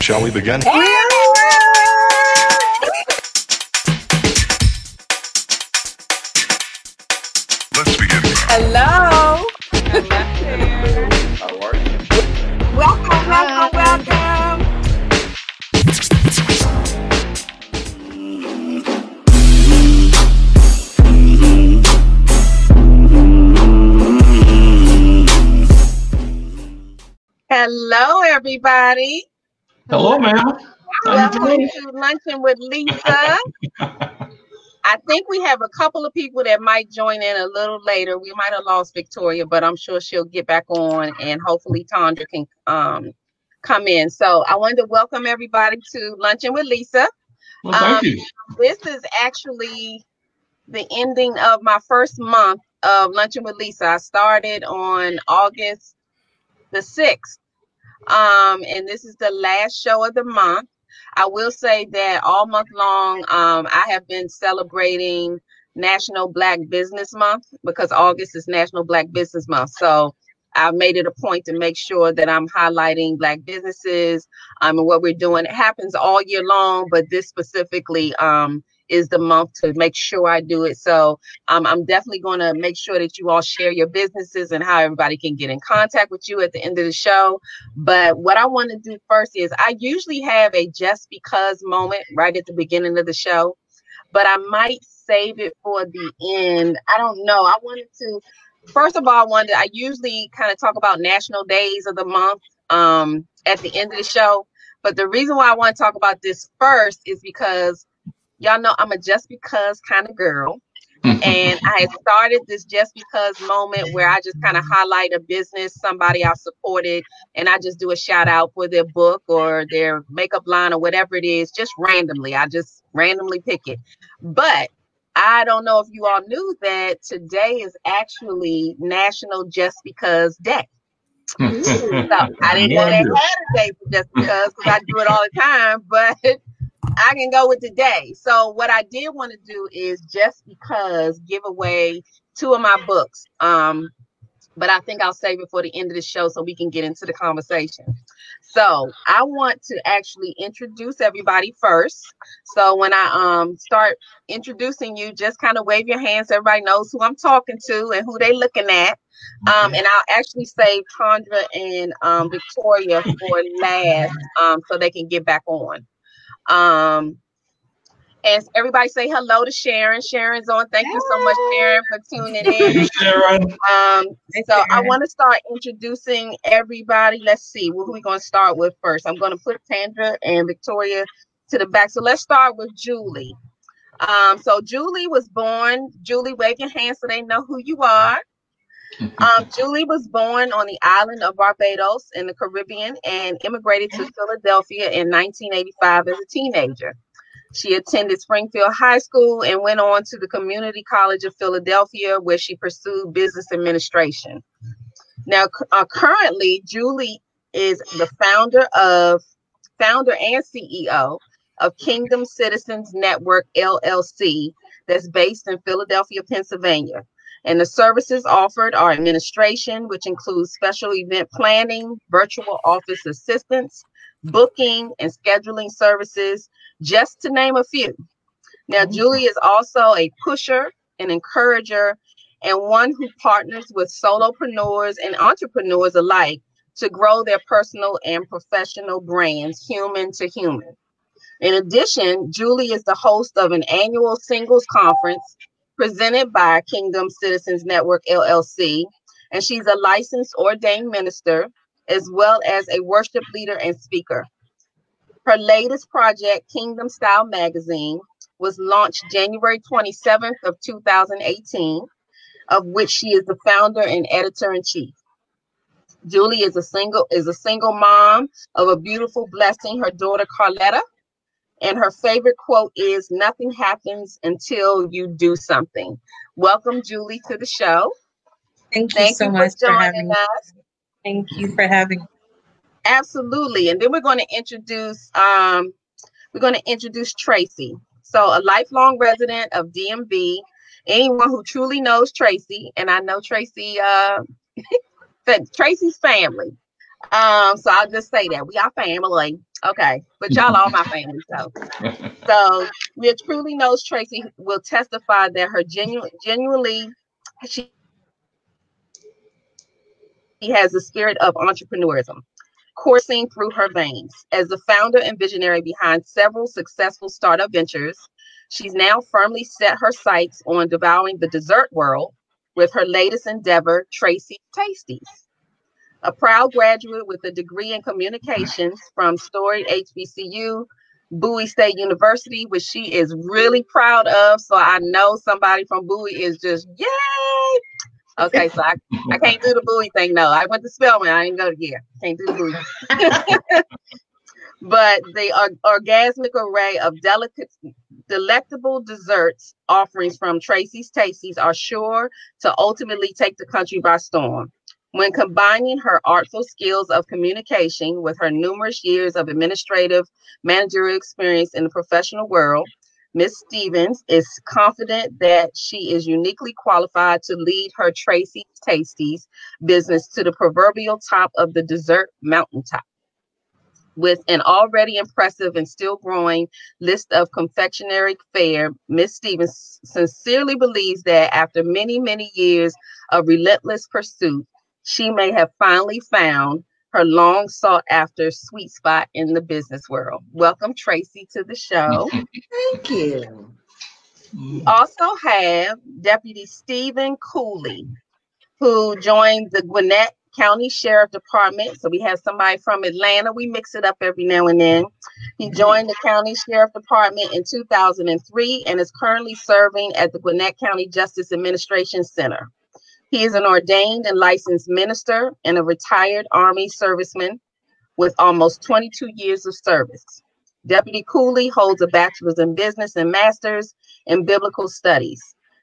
Shall we begin? Let's begin. Hello. How are you? Welcome, welcome, welcome. Hello, everybody. Hello, ma'am. Welcome to Luncheon with Lisa. I think we have a couple of people that might join in a little later. We might have lost Victoria, but I'm sure she'll get back on and hopefully Tandra can um, come in. So I wanted to welcome everybody to Luncheon with Lisa. Well, thank Um, you. This is actually the ending of my first month of Luncheon with Lisa. I started on August the 6th. Um, and this is the last show of the month. I will say that all month long, um, I have been celebrating National Black Business Month because August is National Black Business Month. So I've made it a point to make sure that I'm highlighting Black businesses um, and what we're doing. It happens all year long, but this specifically um, is the month to make sure I do it. So um, I'm definitely going to make sure that you all share your businesses and how everybody can get in contact with you at the end of the show. But what I want to do first is I usually have a just because moment right at the beginning of the show, but I might save it for the end. I don't know. I wanted to, first of all, I wanted, I usually kind of talk about national days of the month um, at the end of the show. But the reason why I want to talk about this first is because y'all know I'm a just because kind of girl and I had started this just because moment where I just kind of highlight a business, somebody I supported, and I just do a shout out for their book or their makeup line or whatever it is, just randomly. I just randomly pick it. But I don't know if you all knew that today is actually National Just Because Day. So I didn't know they had a day for just because because I do it all the time, but I can go with today. So what I did want to do is just because give away two of my books. Um, but I think I'll save it for the end of the show so we can get into the conversation. So I want to actually introduce everybody first. So when I um start introducing you, just kind of wave your hands so everybody knows who I'm talking to and who they looking at. Um, and I'll actually save Tandra and um, Victoria for last um, so they can get back on. Um, and everybody say hello to Sharon. Sharon's on. Thank you so much, Sharon, for tuning in. Sharon. Um, so I want to start introducing everybody. Let's see, who are we going to start with first? I'm going to put Tandra and Victoria to the back. So let's start with Julie. Um, so Julie was born. Julie, wave your hand so they know who you are. Um, Julie was born on the island of Barbados in the Caribbean and immigrated to Philadelphia in 1985 as a teenager. She attended Springfield High School and went on to the Community College of Philadelphia, where she pursued business administration. Now, uh, currently, Julie is the founder of founder and CEO of Kingdom Citizens Network LLC, that's based in Philadelphia, Pennsylvania. And the services offered are administration, which includes special event planning, virtual office assistance, booking, and scheduling services, just to name a few. Now, mm-hmm. Julie is also a pusher, an encourager, and one who partners with solopreneurs and entrepreneurs alike to grow their personal and professional brands, human to human. In addition, Julie is the host of an annual singles conference presented by Kingdom Citizens Network LLC, and she's a licensed ordained minister as well as a worship leader and speaker. Her latest project, Kingdom Style Magazine, was launched January 27th of 2018, of which she is the founder and editor in chief. Julie is a single is a single mom of a beautiful blessing, her daughter Carletta, and her favorite quote is nothing happens until you do something. Welcome Julie to the show. Thank you so you much for for joining having me. us. Thank you for having me. Absolutely. And then we're going to introduce um we're going to introduce Tracy. So a lifelong resident of DMV, anyone who truly knows Tracy, and I know Tracy uh that Tracy's family. Um, so I'll just say that we are family. Okay, but y'all are my family. So, so Leah truly knows Tracy will testify that her genuine, genuinely, she, she has the spirit of entrepreneurism coursing through her veins. As the founder and visionary behind several successful startup ventures, she's now firmly set her sights on devouring the dessert world with her latest endeavor, Tracy Tasties. A proud graduate with a degree in communications from storied HBCU, Bowie State University, which she is really proud of. So I know somebody from Bowie is just, yay! Okay, so I, I can't do the Bowie thing. No, I went to Spelman. I didn't go to here. Can't do the Bowie. but the uh, orgasmic array of delicate, delectable desserts offerings from Tracy's Tasties are sure to ultimately take the country by storm. When combining her artful skills of communication with her numerous years of administrative managerial experience in the professional world, Ms. Stevens is confident that she is uniquely qualified to lead her Tracy's Tasties business to the proverbial top of the dessert mountaintop. With an already impressive and still growing list of confectionery fare, Ms. Stevens sincerely believes that after many, many years of relentless pursuit, she may have finally found her long sought after sweet spot in the business world. Welcome, Tracy, to the show. Thank you. We also have Deputy Stephen Cooley, who joined the Gwinnett County Sheriff Department. So we have somebody from Atlanta. We mix it up every now and then. He joined the County Sheriff Department in 2003 and is currently serving at the Gwinnett County Justice Administration Center. He is an ordained and licensed minister and a retired Army serviceman with almost 22 years of service. Deputy Cooley holds a bachelor's in business and master's in biblical studies.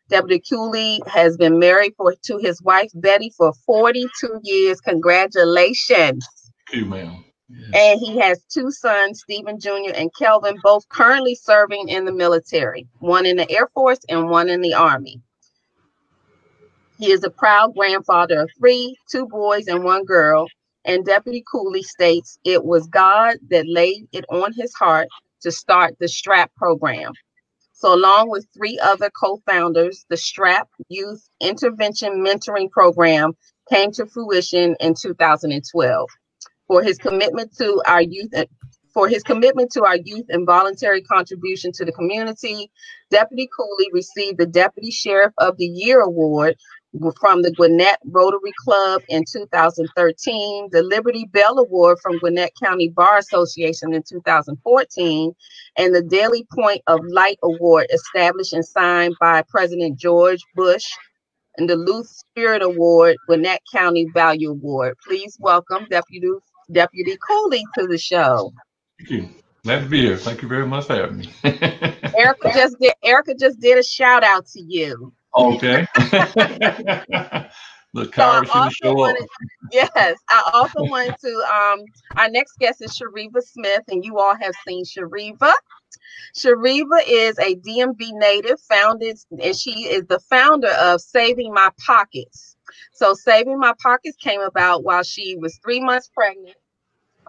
Deputy Cooley has been married for to his wife Betty for 42 years. Congratulations. Thank you, ma'am. Yes. And he has two sons, Stephen Jr. and Kelvin, both currently serving in the military, one in the Air Force and one in the Army. He is a proud grandfather of three, two boys and one girl. And Deputy Cooley states it was God that laid it on his heart to start the STRAP program. So, along with three other co founders, the STRAP Youth Intervention Mentoring Program came to fruition in 2012. For his commitment to our youth uh, for his commitment to our youth and voluntary contribution to the community, Deputy Cooley received the Deputy Sheriff of the Year Award from the Gwinnett Rotary Club in 2013, the Liberty Bell Award from Gwinnett County Bar Association in 2014, and the Daily Point of Light Award established and signed by President George Bush, and the Luth Spirit Award, Gwinnett County Value Award. Please welcome Deputy Deputy Cooley to the show. Thank you. Glad to be here. Thank you very much for having me. Erica just did Erica just did a shout out to you. Okay. Look, Kyra So I show also up. wanted, yes, I also wanted to. Um, our next guest is Shariva Smith, and you all have seen Shariva. Shariva is a DMV native, founded, and she is the founder of Saving My Pockets. So, Saving My Pockets came about while she was three months pregnant.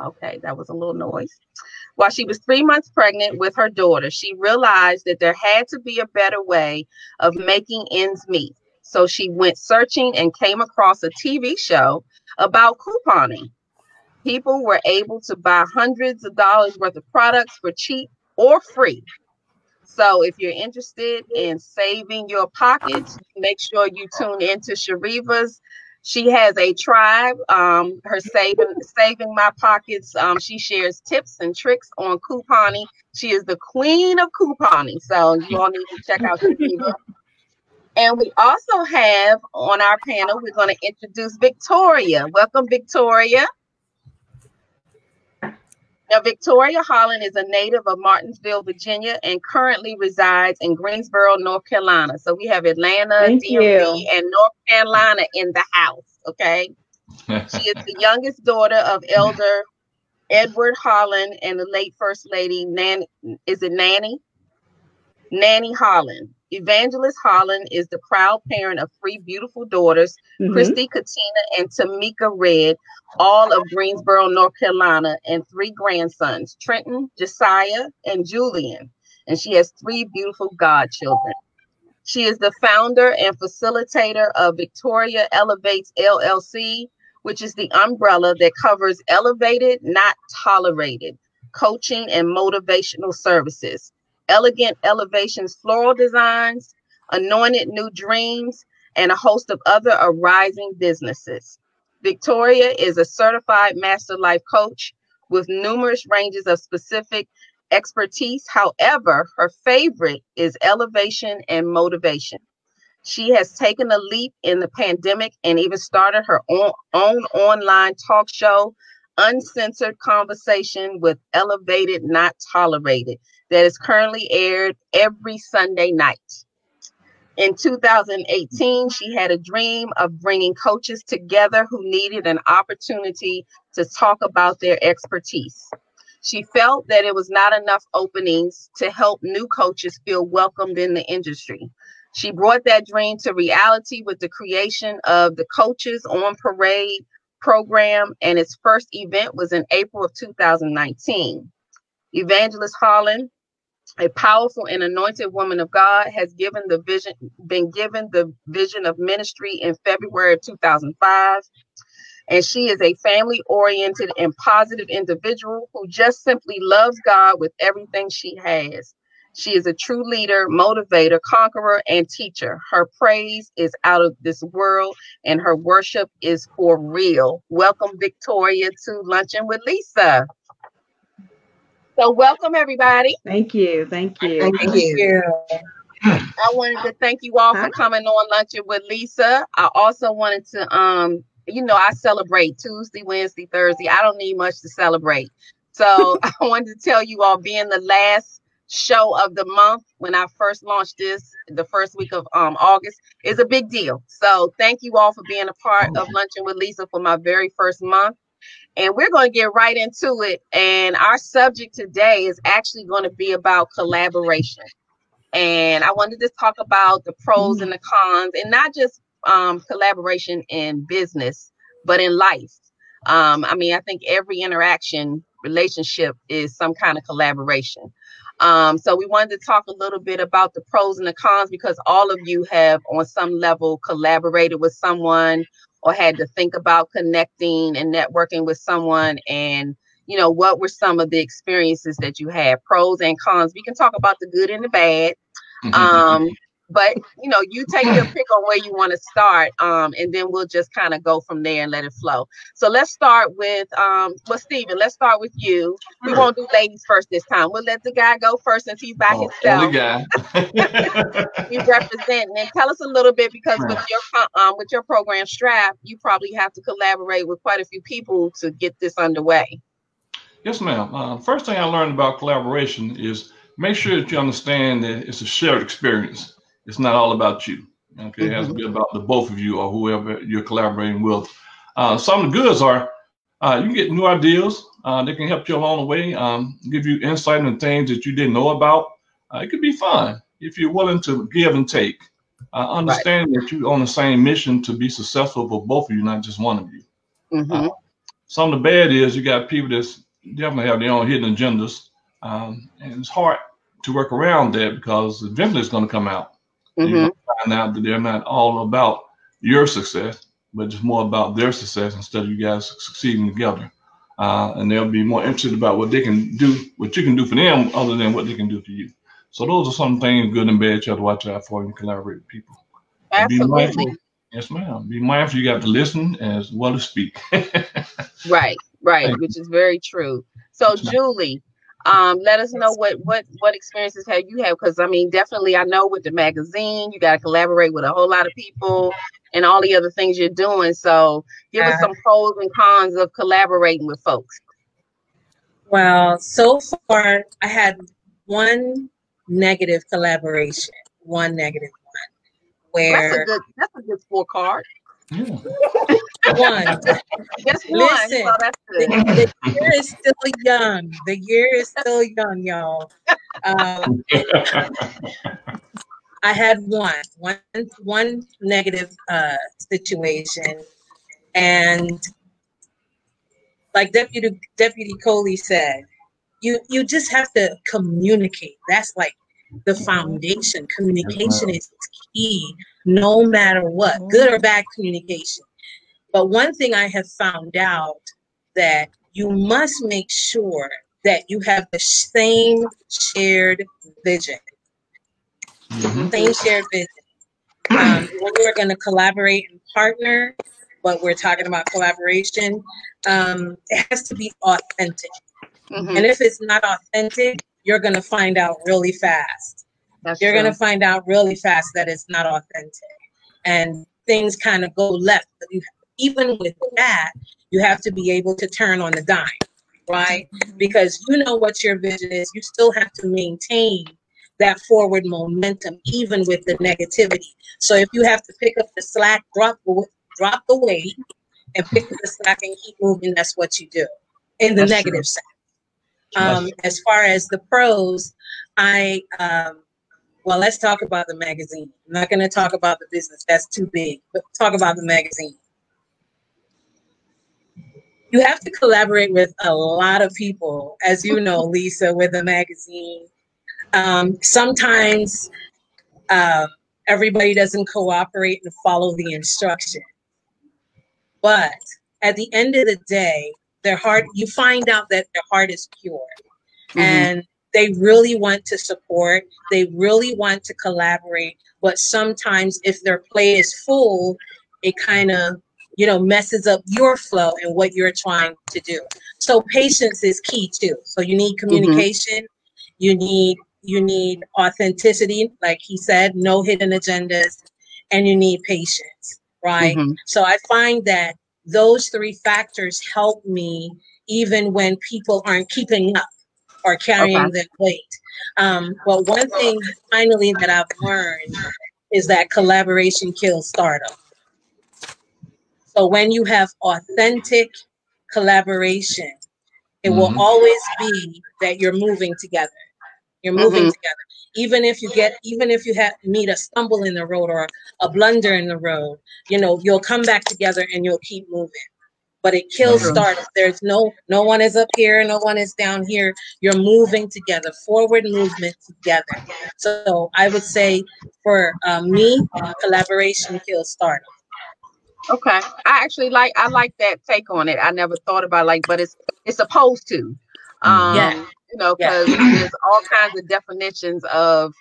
Okay, that was a little noise. While she was three months pregnant with her daughter, she realized that there had to be a better way of making ends meet. So she went searching and came across a TV show about couponing. People were able to buy hundreds of dollars worth of products for cheap or free. So if you're interested in saving your pockets, make sure you tune into Shariva's. She has a tribe. Um, her saving saving my pockets. Um, she shares tips and tricks on couponing. She is the queen of couponing. So you all need to check out. And we also have on our panel, we're going to introduce Victoria. Welcome, Victoria. Now, Victoria Holland is a native of Martinsville, Virginia, and currently resides in Greensboro, North Carolina. So we have Atlanta, Thank DMV, you. and North Carolina in the house. Okay. She is the youngest daughter of Elder Edward Holland and the late First Lady Nan. Is it Nanny? Nanny Holland. Evangelist Holland is the proud parent of three beautiful daughters, Mhm. Christy, Katina, and Tamika Red, all of Greensboro, North Carolina, and three grandsons, Trenton, Josiah, and Julian. And she has three beautiful godchildren. She is the founder and facilitator of Victoria Elevates LLC, which is the umbrella that covers elevated, not tolerated, coaching and motivational services, elegant elevations floral designs, anointed new dreams, and a host of other arising businesses. Victoria is a certified master life coach with numerous ranges of specific expertise. However, her favorite is elevation and motivation. She has taken a leap in the pandemic and even started her own, own online talk show, Uncensored Conversation with Elevated Not Tolerated, that is currently aired every Sunday night. In 2018, she had a dream of bringing coaches together who needed an opportunity to talk about their expertise. She felt that it was not enough openings to help new coaches feel welcomed in the industry. She brought that dream to reality with the creation of the Coaches on Parade program, and its first event was in April of 2019. Evangelist Holland, a powerful and anointed woman of God, has given the vision, been given the vision of ministry in February of 2005 and she is a family oriented and positive individual who just simply loves God with everything she has. She is a true leader, motivator, conqueror, and teacher. Her praise is out of this world and her worship is for real. Welcome, Victoria, to Luncheon with Lisa. So, welcome, everybody. Thank you. Thank you. Thank you. I wanted to thank you all for coming on Luncheon with Lisa. I also wanted to um you know, I celebrate Tuesday, Wednesday, Thursday. I don't need much to celebrate. So I wanted to tell you all being the last show of the month when I first launched this, the first week of um August, is a big deal. So thank you all for being a part of Luncheon with Lisa for my very first month. And we're going to get right into it. And our subject today is actually going to be about collaboration. And I wanted to talk about the pros and the cons, and not just um, collaboration in business, but in life. Um, I mean, I think every interaction, relationship is some kind of collaboration. Um, so we wanted to talk a little bit about the pros and the cons because all of you have, on some level, collaborated with someone or had to think about connecting and networking with someone. And you know, what were some of the experiences that you had, pros and cons? We can talk about the good and the bad. Mm-hmm, mm-hmm, um, mm-hmm. But you know, you take your pick on where you want to start, um, and then we'll just kind of go from there and let it flow. So let's start with um, well, Stephen, let's start with you. We won't do ladies first this time. We'll let the guy go first since he's by Oh, himself. only guy. You represent and tell us a little bit because with your um, with your program Strap, you probably have to collaborate with quite a few people to get this underway. Yes, ma'am. Uh, first thing I learned about collaboration is make sure that you understand that it's a shared experience. It's not all about you. Okay, it has to be about the both of you or whoever you're collaborating with. Uh, some of the goods are uh, you can get new ideas. Uh, they can help you along the way, um, give you insight into things that you didn't know about. Uh, it could be fun if you're willing to give and take. Uh, understand that you're on the same mission to be successful for both of you, not just one of you. Mhm. Some of the bad is you got people that's definitely have their own hidden agendas, um, and it's hard to work around that because eventually it's going to come out. You're Mhm. find out that they're not all about your success, but just more about their success instead of you guys succeeding together. Uh, and they'll be more interested about what they can do, what you can do for them, other than what they can do for you. So those are some things, good and bad, you have to watch out for and collaborate with people. Be Absolutely. mindful. Yes, ma'am. Be mindful. You got to listen as well as speak. Right, right, Thank which is very true. So, Julie, um, let us know what what what experiences have you had? Because I mean, definitely, I know with the magazine, you got to collaborate with a whole lot of people and all the other things you're doing. So, give us some pros and cons of collaborating with folks. Well, so far I had one negative collaboration, one negative one, That's a where good. That's a good scorecard. Yeah. one Just one. Listen, that's the, the year is still young. The year is still young, y'all. Um, I had one, one, one negative uh, situation, and like Deputy Deputy Coley said, you you just have to communicate. That's like the foundation. Communication is key, no matter what, good or bad communication. But one thing I have found out that you must make sure that you have the same shared vision. Mhm. Same shared vision. Um, when we're going to collaborate and partner, but we're talking about collaboration, um, it has to be authentic. Mhm. And if it's not authentic, you're going to find out really fast. That's You're going to find out really fast that it's not authentic. And things kind of go left. But you, even with that, you have to be able to turn on the dime, right? Because you know what your vision is. You still have to maintain that forward momentum, even with the negativity. So if you have to pick up the slack, drop the, drop the weight, and pick up the slack and keep moving, that's what you do in the That's true. negative side. Um, as far as the pros, I um, well, let's talk about the magazine. I'm not going to talk about the business; that's too big. But talk about the magazine. You have to collaborate with a lot of people, as you know, Lisa, with a magazine. Um, sometimes um, everybody doesn't cooperate and follow the instruction, but at the end of the day, their heart you find out that their heart is pure Mhm. and they really want to support. They really want to collaborate. But sometimes if their plate is full it kind of you know messes up your flow and what you're trying to do. So patience is key too. So you need communication. You need you need authenticity like he said no hidden agendas and you need patience right? Mhm. so I find that those three factors help me even when people aren't keeping up or carrying Okay. their weight. Um, but one thing finally that I've learned is that collaboration kills startup. So when you have authentic collaboration, it will Mhm. always be that you're moving together. You're moving Mhm. together. Even if you get, even if you have meet a stumble in the road or a blunder in the road, you know, you'll come back together and you'll keep moving. But it kills Mhm. startup. There's no, no one is up here, no one is down here. You're moving together, forward movement together. So I would say for um, me, collaboration kills startup. Okay. I actually like I like that take on it. I never thought about like, but it's it's supposed to. Um Yeah. you know, Yeah. because there's all kinds of definitions of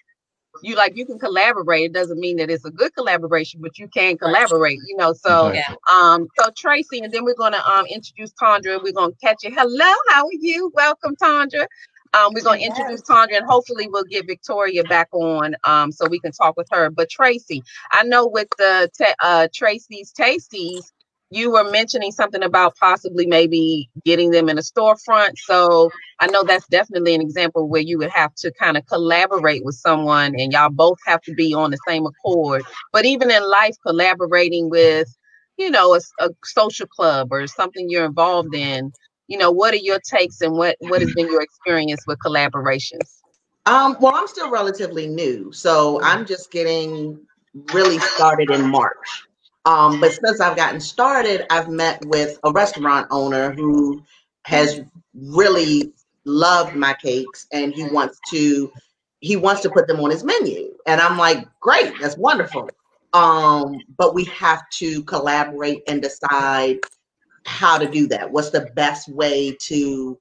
you like you can collaborate. It doesn't mean that it's a good collaboration, but you can collaborate, you know. So Exactly. um so Tracy, and then we're gonna um introduce Tandra. We're gonna catch you. Hello, how are you? Welcome, Tandra. Um, we're gonna introduce Tandra and hopefully we'll get Victoria back on um so we can talk with her. But Tracy, I know with the ta- uh Tracy's Tasties, you were mentioning something about possibly maybe getting them in a storefront. So I know that's definitely an example where you would have to kind of collaborate with someone and y'all both have to be on the same accord. But even in life, collaborating with, you know, a social club or something you're involved in, you know, what are your takes and what what has been your experience with collaborations? Um, well, I'm still relatively new, so I'm just getting really started in March. Um, but since I've gotten started, I've met with a restaurant owner who has really loved my cakes and he wants to he wants to put them on his menu. And I'm like, great, that's wonderful. Um, but we have to collaborate and decide how to do that. What's the best way to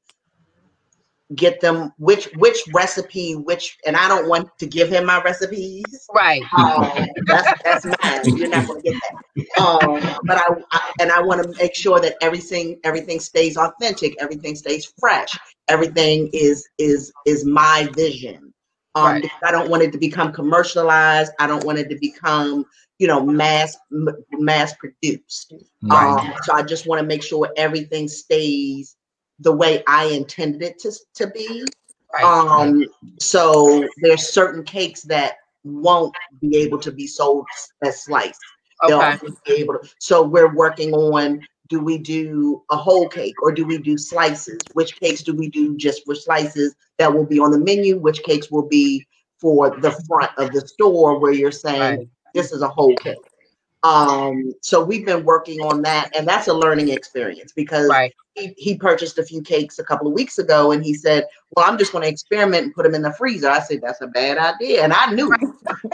get them which which recipe which and i don't want to give him my recipes Right. um, that's that's mine you're not going to get that um, but I, I and i want to make sure that everything everything stays authentic everything stays fresh everything is is is my vision um Right. i don't want it to become commercialized i don't want it to become you know mass m- mass produced Right. um, so I just want to make sure everything stays the way I intended it to, to be. Right. Um, so there's certain cakes that won't be able to be sold as sliced. They'll okay. be able to. So we're working on do we do a whole cake or do we do slices? Which cakes do we do just for slices that will be on the menu? Which cakes will be for the front of the store where you're saying Right. this is a whole cake. Um, so we've been working on that, and that's a learning experience because Right. he, he purchased a few cakes a couple of weeks ago and he said, Well, I'm just going to experiment and put them in the freezer. I said, That's a bad idea. And I knew.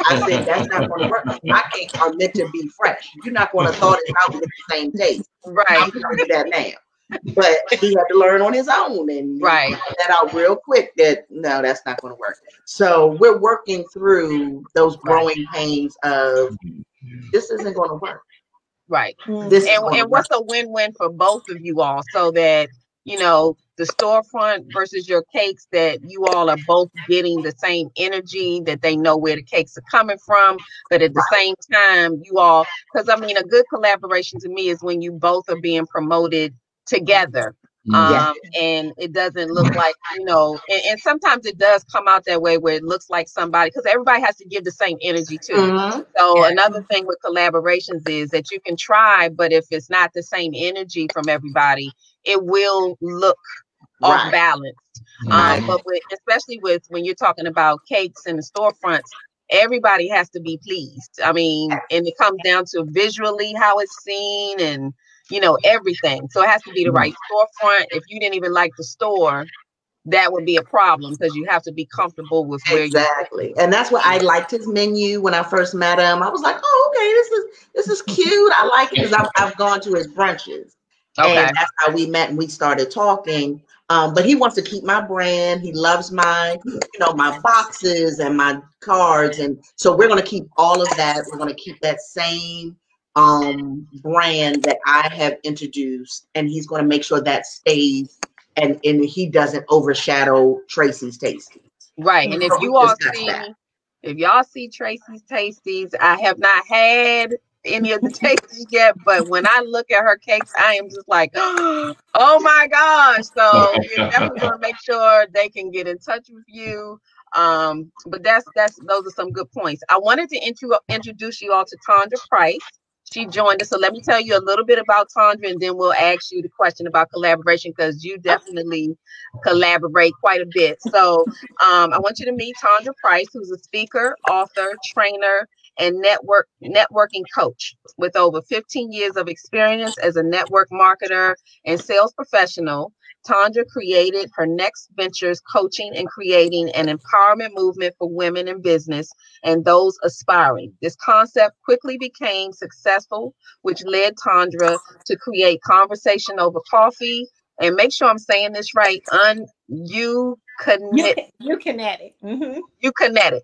I said, That's not going to work. My cakes are meant to be fresh. You're not going to thaw it out with the same taste. I'm Right. telling you that now. But he had to learn on his own and Right. find that out real quick that no, that's not going to work. So we're working through those growing pains of mm-hmm. this isn't going to work. Right. Mm-hmm. This And, and what's a win-win for both of you all so that you know the storefront versus your cakes that you all are both getting the same energy that they know where the cakes are coming from but at the same time you all because i mean a good collaboration to me is when you both are being promoted together um Yeah. and it doesn't look like you know and, and sometimes it does come out that way where it looks like somebody because everybody has to give the same energy too Mhm. so Yeah. another thing with collaborations is that you can try, but if it's not the same energy from everybody, it will look off Right. balance. Right. Um, but with, especially with when you're talking about cakes in the storefronts, everybody has to be pleased. I mean, and it comes down to visually how it's seen and you know everything. So it has to be the right storefront. If you didn't even like the store, that would be a problem because you have to be comfortable with where you Exactly. And that's why I liked his menu when I first met him. I was like, oh, okay, this is this is cute. I like it because I've, I've gone to his brunches. Okay. And that's how we met and we started talking. Um, but he wants to keep my brand. He loves my, you know, my boxes and my cards. And so we're going to keep all of that. We're going to keep that same um, brand that I have introduced. And he's going to make sure that stays and, and he doesn't overshadow Tracy's Tasties. Right. And if you all see, that. if y'all see Tracy's Tasties, I have not had any of the tasties yet, but when I look at her cakes, I am just like, oh my gosh. So we're definitely gonna make sure they can get in touch with you. Um, but that's that's those are some good points. I wanted to intro, introduce you all to Tandra Price. She joined us. So let me tell you a little bit about Tandra and then we'll ask you the question about collaboration because you definitely collaborate quite a bit. So um, I want you to meet Tandra Price, who's a speaker, author, trainer, and network networking coach with over 15 years of experience as a network marketer and sales professional. Tandra created her next ventures coaching and creating an empowerment movement for women in business and those aspiring. This concept quickly became successful, which led Tandra to create conversation over coffee. And make sure I'm saying this right. Un you can- you kinetic. hmm you kinetic.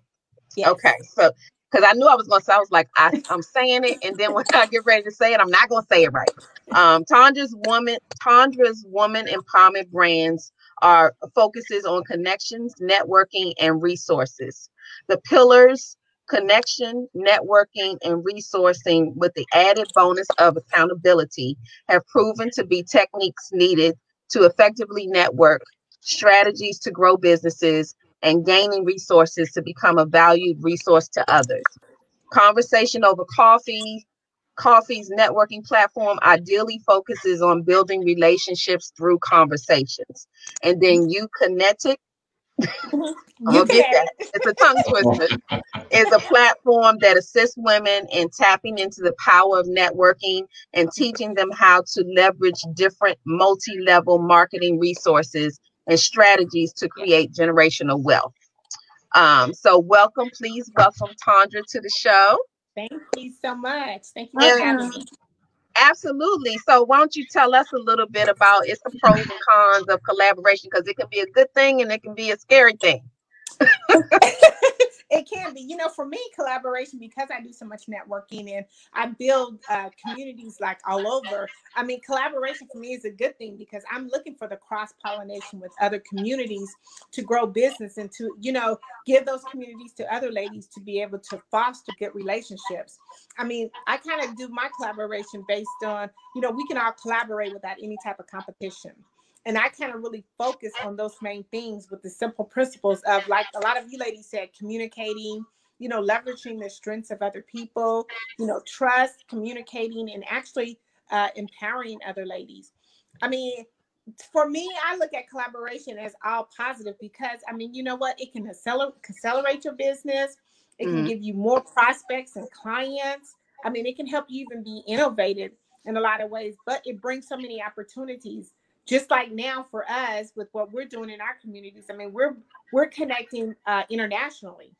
Yes. Okay, so because I knew I was gonna say, I was like, I, I'm saying it, and then when I get ready to say it, I'm not gonna say it right. Um, Tandra's woman, Tandra's woman empowerment brands are focuses on connections, networking, and resources. The pillars connection, networking, and resourcing with the added bonus of accountability have proven to be techniques needed to effectively network, strategies to grow businesses, and gaining resources to become a valued resource to others. Conversation over coffee, coffee's networking platform ideally focuses on building relationships through conversations. And then you kinetic, mm-hmm. I'm You gonna get that. It's a tongue twister. is a platform that assists women in tapping into the power of networking and teaching them how to leverage different multi-level marketing resources and strategies to create generational wealth. Um, so welcome, please welcome Tandra to the show. Thank you so much. Thank you Yeah. for having me. Absolutely. So why don't you tell us a little bit about it's the pros and cons of collaboration because it can be a good thing and it can be a scary thing. it can be, you know, for me, collaboration because I do so much networking and I build uh, communities like all over. I mean, collaboration for me is a good thing because I'm looking for the cross pollination with other communities to grow business and to, you know, give those communities to other ladies to be able to foster good relationships. I mean, I kind of do my collaboration based on, you know, we can all collaborate without any type of competition and I kind of really focus on those main things with the simple principles of like a lot of you ladies said, communicating, you know, leveraging the strengths of other people, you know, trust, communicating, and actually uh, empowering other ladies. I mean, for me, I look at collaboration as all positive because I mean, you know what? It can accelerate accelerate your business. It can Mhm. give you more prospects and clients. I mean, it can help you even be innovative in a lot of ways, but it brings so many opportunities. Just like now for us with what we're doing in our communities. I mean, we're we're connecting uh, internationally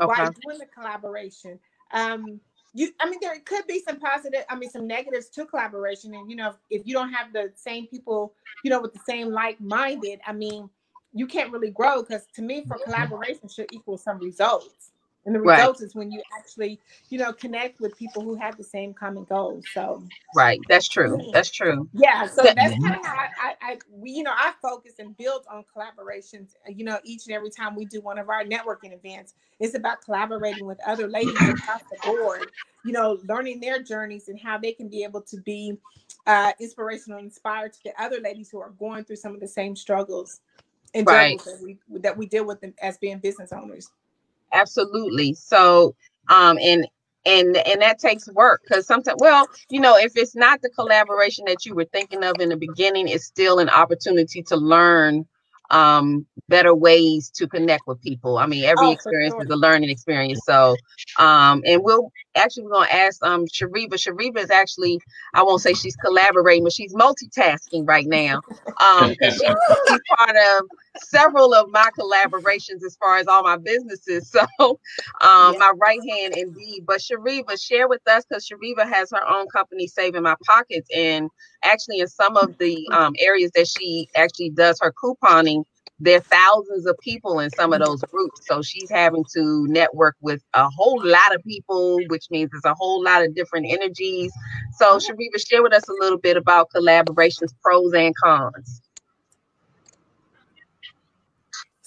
Okay. by doing the collaboration. Um, you, I mean, there could be some positive, I mean, some negatives to collaboration. And, you know, if, if you don't have the same people, you know, with the same like minded, I mean, you can't really grow because to me, for collaboration should equal some results. And the Right. results is when you actually, you know, connect with people who have the same common goals. So, Right. That's true. That's true. yeah, so That- that's kind of how I, I, I, we, you know, I focus and build on collaborations. uh, You know, each and every time we do one of our networking events, it's about collaborating with other ladies across the board. You know, learning their journeys and how they can be able to be uh, inspirational, inspired to the other ladies who are going through some of the same struggles and Right. that we that we deal with them as being business owners. Absolutely. So, um, and and and that takes work because sometimes, well, you know, if it's not the collaboration that you were thinking of in the beginning, it's still an opportunity to learn um better ways to connect with people. I mean, every Oh, experience sure. is a learning experience. So, um, and we'll actually we're gonna ask um Shariva. Shariva is actually I won't say she's collaborating, but she's multitasking right now. Um, because she's part of several of my collaborations as far as all my businesses. So um Yeah. my right hand indeed. But Shariva, share with us because Shariva has her own company Saving My Pockets. And actually in some of the um areas that she actually does her couponing, there are thousands of people in some of those groups. So she's having to network with a whole lot of people, which means there's a whole lot of different energies. So Shariva, share with us a little bit about collaborations, pros and cons.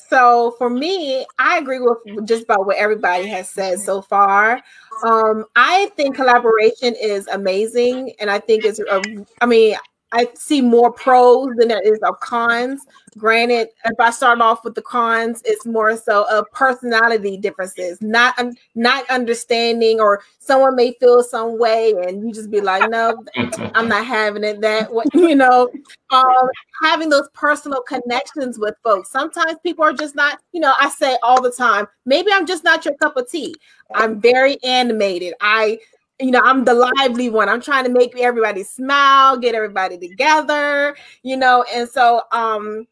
So for me, I agree with just about what everybody has said so far. Um, I think collaboration is amazing, and I think it's. A, I mean, I see more pros than there is of cons. Granted, if I start off with the cons, it's more so of personality differences, not not understanding, or someone may feel some way, and you just be like, no, I'm not having it that way, you know. Um, having those personal connections with folks. Sometimes people are just not, you know, I say all the time, maybe I'm just not your cup of tea. I'm very animated. I, you know, I'm the lively one. I'm trying to make everybody smile, get everybody together, you know, and so um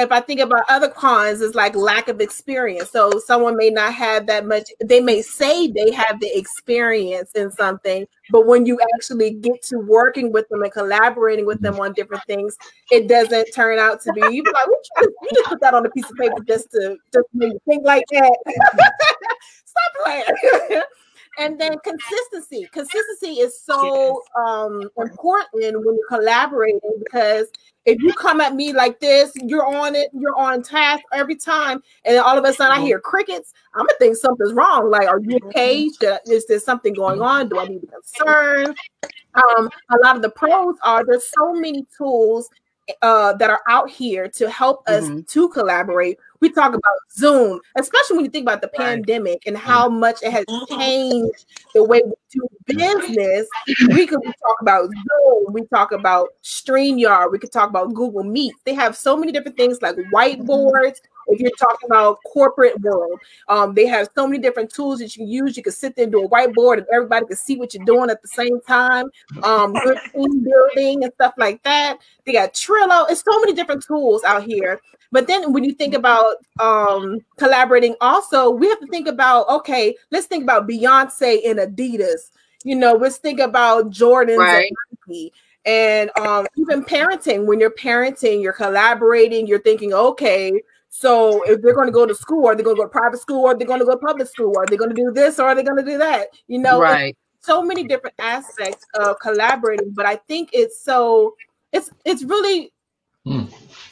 if I think about other cons, it's like lack of experience. So someone may not have that much, they may say they have the experience in something, but when you actually get to working with them and collaborating with them on different things, it doesn't turn out to be you be like, "What you, you just put that on a piece of paper just to just make you think like that. Stop playing. and then consistency. Consistency is so um important when you're collaborating because if you come at me like this, you're on it, you're on task every time, and then all of a sudden I hear crickets, I'm gonna think something's wrong. Like, are you okay? Is there something going on? Do I need to be concerned? Um, a lot of the pros are there's so many tools uh, that are out here to help us Mhm. to collaborate. We talk about Zoom, especially when you think about the Right. pandemic and how much it has changed the way we do business. We could talk about Zoom, we talk about StreamYard, we could talk about Google Meet. They have so many different things like whiteboards. If you're talking about corporate world, um, they have so many different tools that you can use. You can sit there and do a whiteboard, and everybody can see what you're doing at the same time. Um, team building and stuff like that. They got Trello. It's so many different tools out here. But then when you think about um, collaborating, also we have to think about okay, let's think about Beyonce and Adidas. You know, let's think about Jordan's Right. and And um, even parenting, when you're parenting, you're collaborating, you're thinking, okay, so if they're going to go to school, are they going to go to private school, or are they going to go to public school? Are they going to do this, or are they going to do that? You know, right. so many different aspects of collaborating but i think it's so it's it's really Hmm.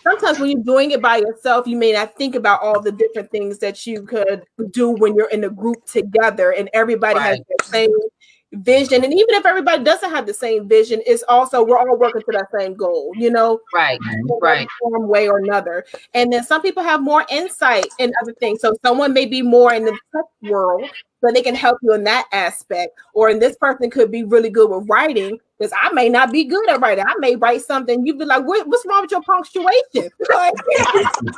sometimes when you're doing it by yourself you may not think about all the different things that you could do when you're in a group together and everybody has the same vision and even if everybody doesn't have the same vision it's also we're all working to that same goal you know Right. in one Right. way or another. And then some people have more insight in other things. So someone may be more in the tech world, so they can help you in that aspect. Or in this person could be really good with writing, because I may not be good at writing. I may write something. You'd be like, what, "What's wrong with your punctuation?" Like,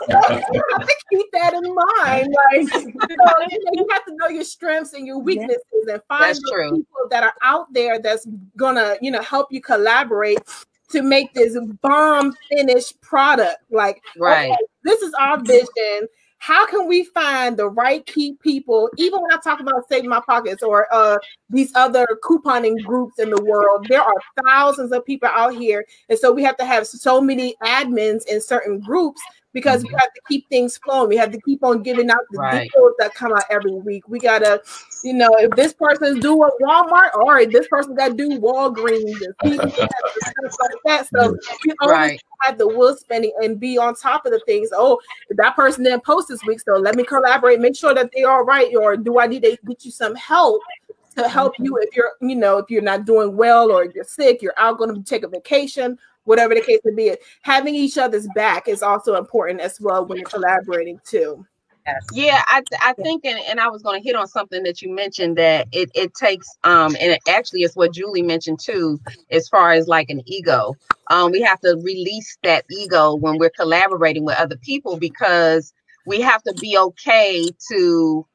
you have to keep that in mind. Like, so, you, know, you have to know your strengths and your weaknesses, and find That's the true. people that are out there that's gonna, you know, help you collaborate to make this bomb finished product. Like, Right. okay, this is our vision. How can we find the right key people? Even when I talk about saving my pockets or uh, these other couponing groups in the world, there are thousands of people out here, and so we have to have so many admins in certain groups because we mm-hmm. have to keep things flowing. We have to keep on giving out the Right. deals that come out every week. We gotta, you know, if this person's doing Walmart, all right, this person got to do Walgreens and stuff like that. So we always Right. have the will spending and be on top of the things. Oh, that person didn't post this week, so let me collaborate, make sure that they're all right. Or do I need to get you some help to help you if you're, you know, if you're not doing well or you're sick, you're out going to take a vacation, whatever the case may be. Having each other's back is also important as well when you're collaborating too. Yeah, I I think and, and I was going to hit on something that you mentioned that it it takes um and it actually it's what Julie mentioned too as far as like an ego. Um we have to release that ego when we're collaborating with other people because we have to be okay to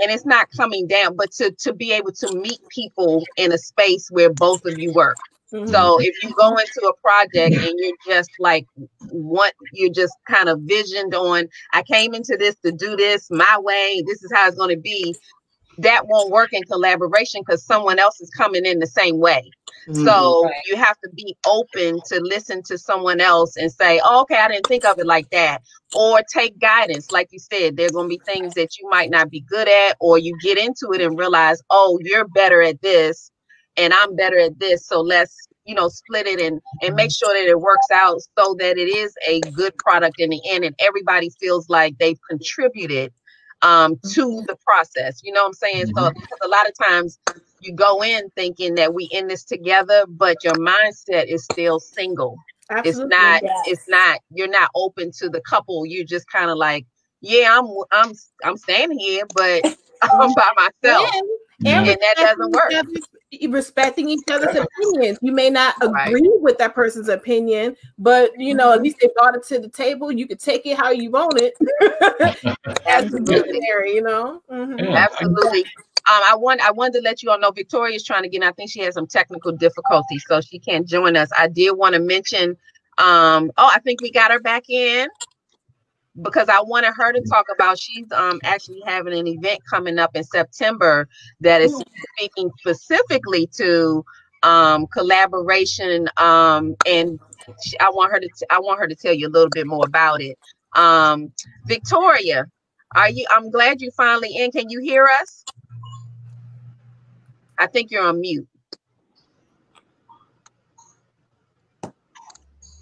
and it's not coming down but to to be able to meet people in a space where both of you work. Mm-hmm. So if you go into a project and you're just like what you're just kind of visioned on, I came into this to do this my way, this is how it's going to be. That won't work in collaboration because someone else is coming in the same way. Mm-hmm. So Right. you have to be open to listen to someone else and say, oh, okay, I didn't think of it like that. Or take guidance. Like you said, there are going to be things that you might not be good at, or you get into it and realize, oh, you're better at this and I'm better at this. So let's, you know, split it and and make sure that it works out so that it is a good product in the end and everybody feels like they've contributed um mm-hmm. to the process. You know what I'm saying? So mm-hmm. because a lot of times you go in thinking that we in this together, but your mindset is still single. It's not, yes. it's not, you're not open to the couple. You're just kind of like, yeah, I'm I'm I'm standing here, but I'm mm-hmm. by myself. And, And and that doesn't work. respecting each other's- respecting each other's opinions. You may not Right. agree with that person's opinion, but you know, at least they brought it to the table. You can take it how you want it. Absolutely. visionary, you know. Mhm. Yeah. Absolutely. Um, I want I wanted to let you all know Victoria's trying to get in. I think she has some technical difficulties, so she can't join us. I did want to mention um, oh, I think we got her back in because I wanted her to talk about she's um actually having an event coming up in September that is speaking specifically to um collaboration um and she, I want her to t- I want her to tell you a little bit more about it. Um Victoria, are you I'm glad you finally in. Can you hear us? I think you're on mute.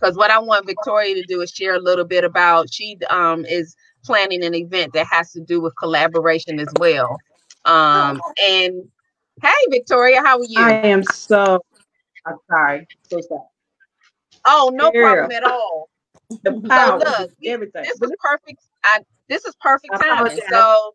Because what I want Victoria to do is share a little bit about she um is planning an event that has to do with collaboration as well. Um and hey Victoria, how are you? I am so I'm sorry. So sorry. oh, no Girl. problem at all. The power, look, everything. This is perfect. I this is perfect timing. So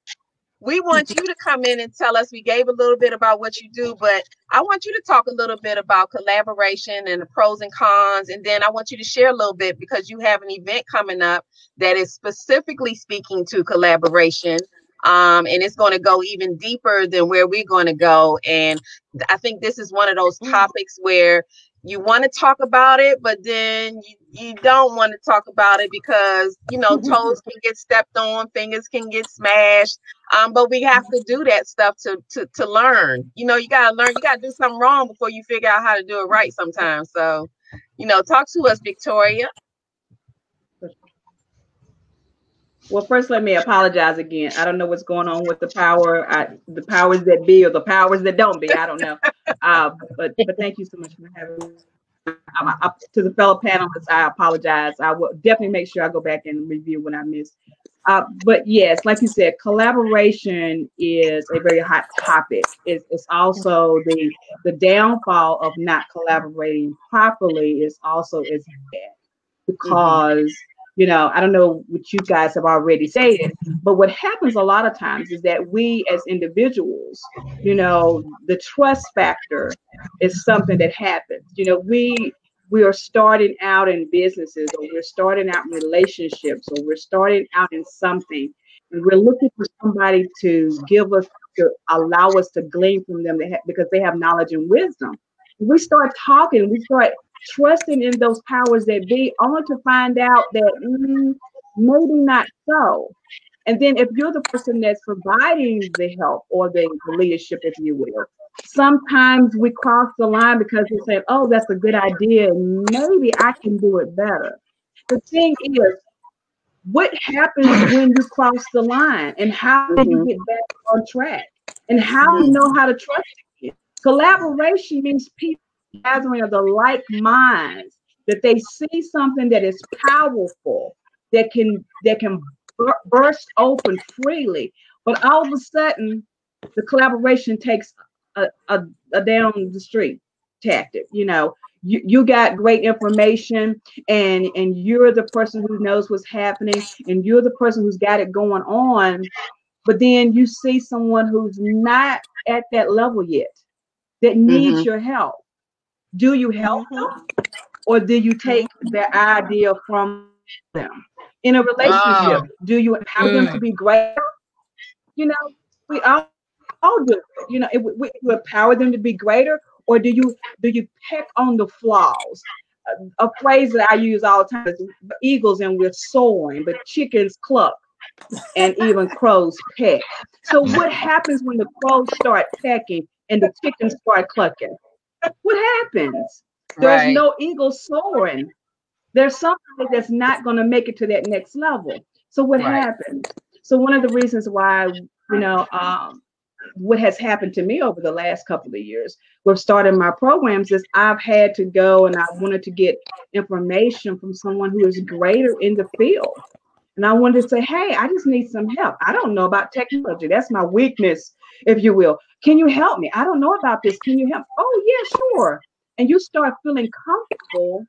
we want you to come in and tell us. We gave a little bit about what you do, but I want you to talk a little bit about collaboration and the pros and cons, and then I want you to share a little bit because you have an event coming up that is specifically speaking to collaboration. Um, and it's going to go even deeper than where we're going to go. And I think this is one of those topics where you want to talk about it, but then you, you don't want to talk about it because you know toes can get stepped on, fingers can get smashed. Um, but we have to do that stuff to to to learn. You know, you gotta learn. You gotta do something wrong before you figure out how to do it right. Sometimes, so you know, talk to us, Victoria. Well, first, let me apologize again. I don't know what's going on with the power, I, the powers that be, or the powers that don't be. I don't know. Uh, but but thank you so much for having me. Um, I- to the fellow panelists, I apologize. I will definitely make sure I go back and review what I missed. Uh, but yes, like you said, collaboration is a very hot topic. It's, it's also the the downfall of not collaborating properly is also as bad because you know, I don't know what you guys have already said, but what happens a lot of times is that we as individuals, you know, the trust factor is something that happens. You know, we we are starting out in businesses or we're starting out in relationships or we're starting out in something and we're looking for somebody to give us to allow us to glean from them because they have knowledge and wisdom we start talking we start trusting in those powers that be, only to find out that mm, maybe not so. And then if you're the person that's providing the help or the, the leadership, if you will, sometimes we cross the line because we say, oh, that's a good idea. Maybe I can do it better. The thing is, what happens when you cross the line and how do you mm-hmm. get back on track? And how do you know how to trust? Collaboration means people gathering of the like minds that they see something that is powerful that can that can burst open freely. But all of a sudden the collaboration takes a, a, a down the street tactic you know. You, you got great information and and you're the person who knows what's happening and you're the person who's got it going on but then you see someone who's not at that level yet that needs mm-hmm. your help do you help them or do you take their idea from them? In a relationship, wow. do you empower mm. them to mm. be greater? You know, we all, all do. You know, we, we empower them to be greater, or do you do you peck on the flaws? A, a phrase that I use all the time is eagles and we're soaring, but chickens cluck and even crows peck. So what happens when the crows start pecking and the chickens start clucking? What happens? There's right. no eagle soaring. There's somebody that's not going to make it to that next level. So what right. happens? So one of the reasons why, you know, um, what has happened to me over the last couple of years with starting my programs is I've had to go and I wanted to get information from someone who is greater in the field. And I wanted to say, hey, I just need some help. I don't know about technology. That's my weakness, if you will. Can you help me? I don't know about this. Can you help? Oh, yeah, sure. And you start feeling comfortable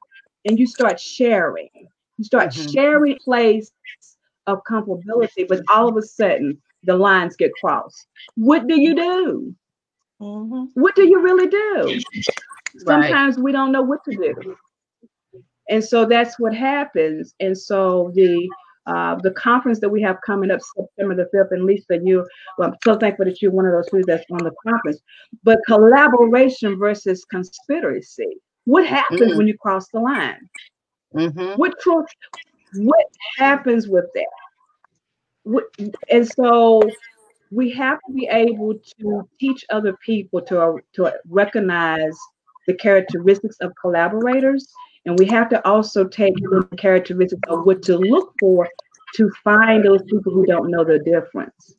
and you start sharing. You start mm-hmm. sharing place of comfortability, but all of a sudden the lines get crossed. What do you do? Mm-hmm. What do you really do? Sometimes we don't know what to do. And so that's what happens. And so the uh, the conference that we have coming up September the 5th. And Lisa, you, well, I'm so thankful that you're one of those people that's on the conference. But collaboration versus conspiracy. What happens mm-hmm. when you cross the line? Mm-hmm. What truth? What happens with that? What, and so we have to be able to teach other people to, to recognize the characteristics of collaborators and we have to also take the characteristics of what to look for to find those people who don't know the difference.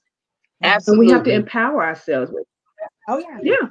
Absolutely. And we have to empower ourselves with. Oh yeah. Yeah.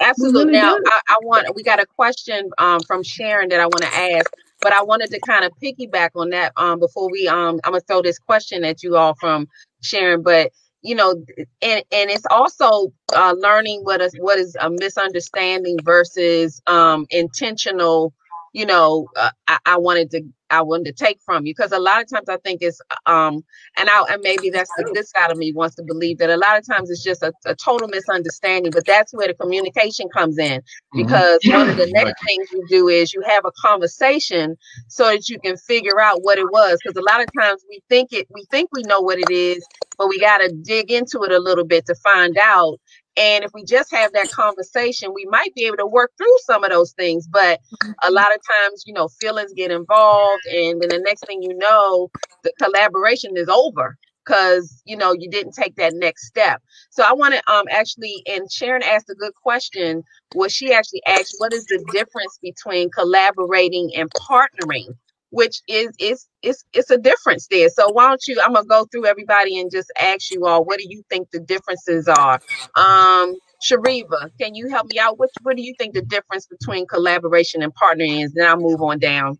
Absolutely. Really now I, I, want we got a question um, from Sharon that I want to ask, but I wanted to kind of piggyback on that um, before we um I'm gonna throw this question at you all from Sharon, but you know, and and it's also uh, learning what is what is a misunderstanding versus um, intentional you know, uh, I, I, wanted to I wanted to take from you because a lot of times I think it's um and I and maybe that's the good side of me wants to believe that a lot of times it's just a, a total misunderstanding, but that's where the communication comes in mm-hmm. because mm-hmm. one of the next things you do is you have a conversation so that you can figure out what it was because a lot of times we think it we think we know what it is, but we got to dig into it a little bit to find out and if we just have that conversation, we might be able to work through some of those things. But a lot of times, you know, feelings get involved. And then the next thing you know, the collaboration is over because you know you didn't take that next step so i want to um actually and sharon asked a good question what she actually asked what is the difference between collaborating and partnering which is is it's it's a difference there. So why don't you? I'm gonna go through everybody and just ask you all, what do you think the differences are? Um, Shariva, can you help me out? What what do you think the difference between collaboration and partnering is? Then I'll move on down.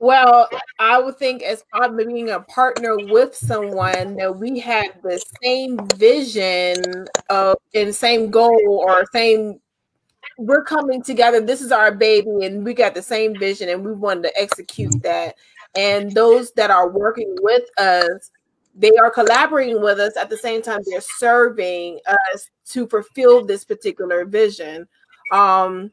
Well, I would think as of being a partner with someone that we have the same vision of and same goal or same we're coming together. This is our baby, and we got the same vision, and we wanted to execute that. And those that are working with us, they are collaborating with us at the same time. They're serving us to fulfill this particular vision. Um,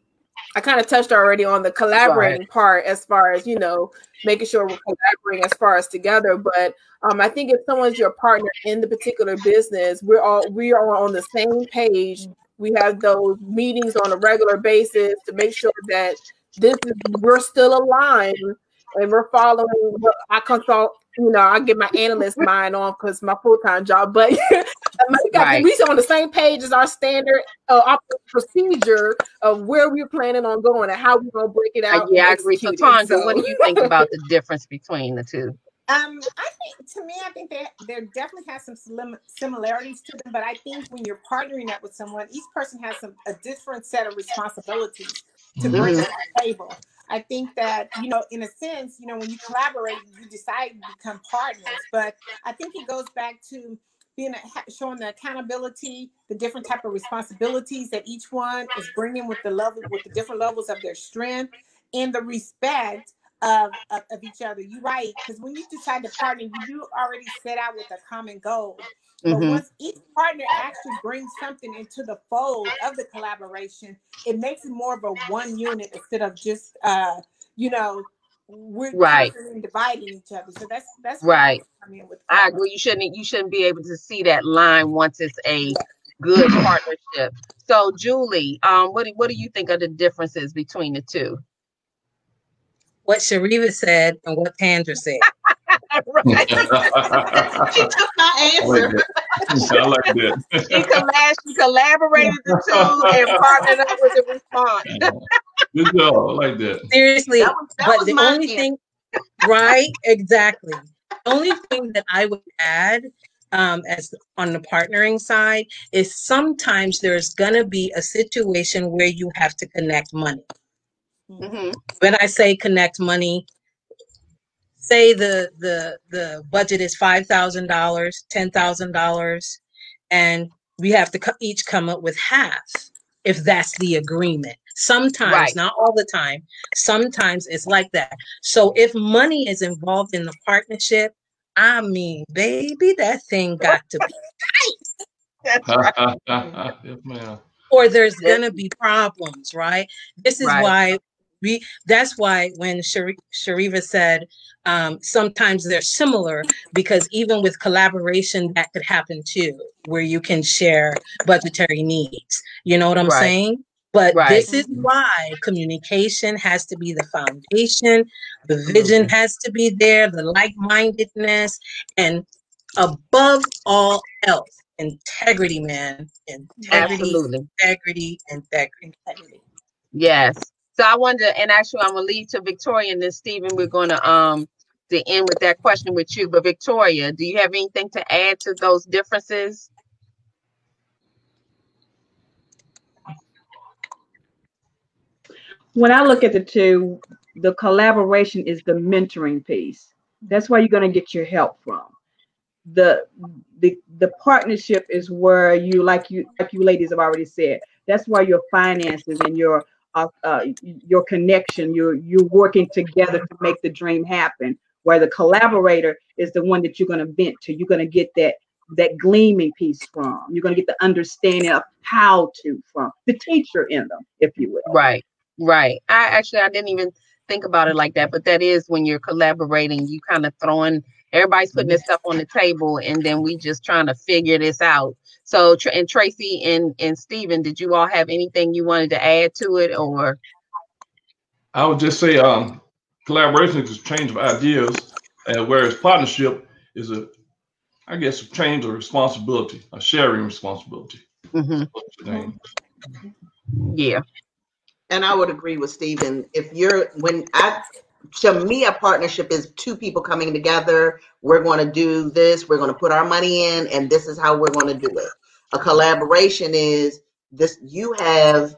I kind of touched already on the collaborating right. part as far as you know making sure we're collaborating as far as together. But um, I think if someone's your partner in the particular business, we're all we are on the same page. We have those meetings on a regular basis to make sure that this is we're still aligned and we're following what I consult. You know, I get my analyst mind on because my full time job, but we got right. we on the same page as our standard uh, procedure of where we're planning on going and how we're gonna break it out. Uh, yeah, I agree. So, Tondra, so. what do you think about the difference between the two? Um, I think to me, I think that there definitely has some similarities to them, but I think when you're partnering up with someone, each person has some a different set of responsibilities to mm-hmm. bring to the table. I think that, you know, in a sense, you know, when you collaborate, you decide to become partners. But I think it goes back to being a, showing the accountability, the different type of responsibilities that each one is bringing with the level, with the different levels of their strength, and the respect of, of, of each other. You're right, because when you decide to partner, you do already set out with a common goal. But mm-hmm. once each partner actually brings something into the fold of the collaboration, it makes it more of a one unit instead of just uh, you know, we're right dividing each other. So that's that's right. I mean, I agree. You shouldn't you shouldn't be able to see that line once it's a good partnership. So Julie, um, what do what do you think are the differences between the two? What Shariva said and what Tandra said. right. she took my answer. I like that. she, collab- she collaborated the two and partnered up with the response. Good job. I like that. Seriously. That was, that but the only answer. thing, right? Exactly. The only thing that I would add um, as on the partnering side is sometimes there's gonna be a situation where you have to connect money. Mm-hmm. When I say connect money, say the the the budget is five thousand dollars, ten thousand dollars, and we have to co- each come up with half if that's the agreement. Sometimes, right. not all the time. Sometimes it's like that. So if money is involved in the partnership, I mean, baby, that thing got to be tight. That's right. yes, or there's gonna be problems, right? This is right. why we that's why when Shari, Shariva said um, sometimes they're similar because even with collaboration that could happen too where you can share budgetary needs you know what i'm right. saying but right. this is why communication has to be the foundation the vision has to be there the like-mindedness and above all else integrity man integrity Absolutely. integrity integrity integrity yes so I wonder, and actually, I'm gonna lead to Victoria and then Stephen. We're gonna um to end with that question with you. But Victoria, do you have anything to add to those differences? When I look at the two, the collaboration is the mentoring piece. That's where you're going to get your help from. The the the partnership is where you like you like you ladies have already said. That's why your finances and your uh, uh, your connection. You're you're working together to make the dream happen. Where the collaborator is the one that you're going to vent to. You're going to get that that gleaming piece from. You're going to get the understanding of how to from the teacher in them, if you will. Right, right. I actually I didn't even think about it like that, but that is when you're collaborating, you kind of throwing everybody's putting this stuff on the table, and then we just trying to figure this out so, and Tracy and and Stephen, did you all have anything you wanted to add to it, or? I would just say, um, collaboration is a change of ideas, and whereas partnership is a, I guess, a change of responsibility, a sharing responsibility. Mm-hmm. Yeah. And I would agree with Stephen. If you're when I to me, a partnership is two people coming together. We're going to do this. We're going to put our money in, and this is how we're going to do it. A collaboration is this: you have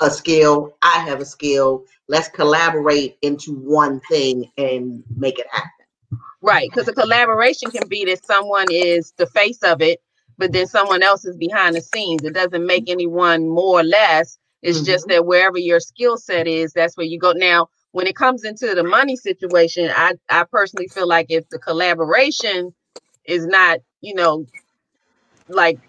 a skill, I have a skill. Let's collaborate into one thing and make it happen. Right, because a collaboration can be that someone is the face of it, but then someone else is behind the scenes. It doesn't make anyone more or less It's just mm-hmm. that wherever your skill set is, that's where you go. Now, when it comes into the money situation, I, I personally feel like if the collaboration is not, you know, like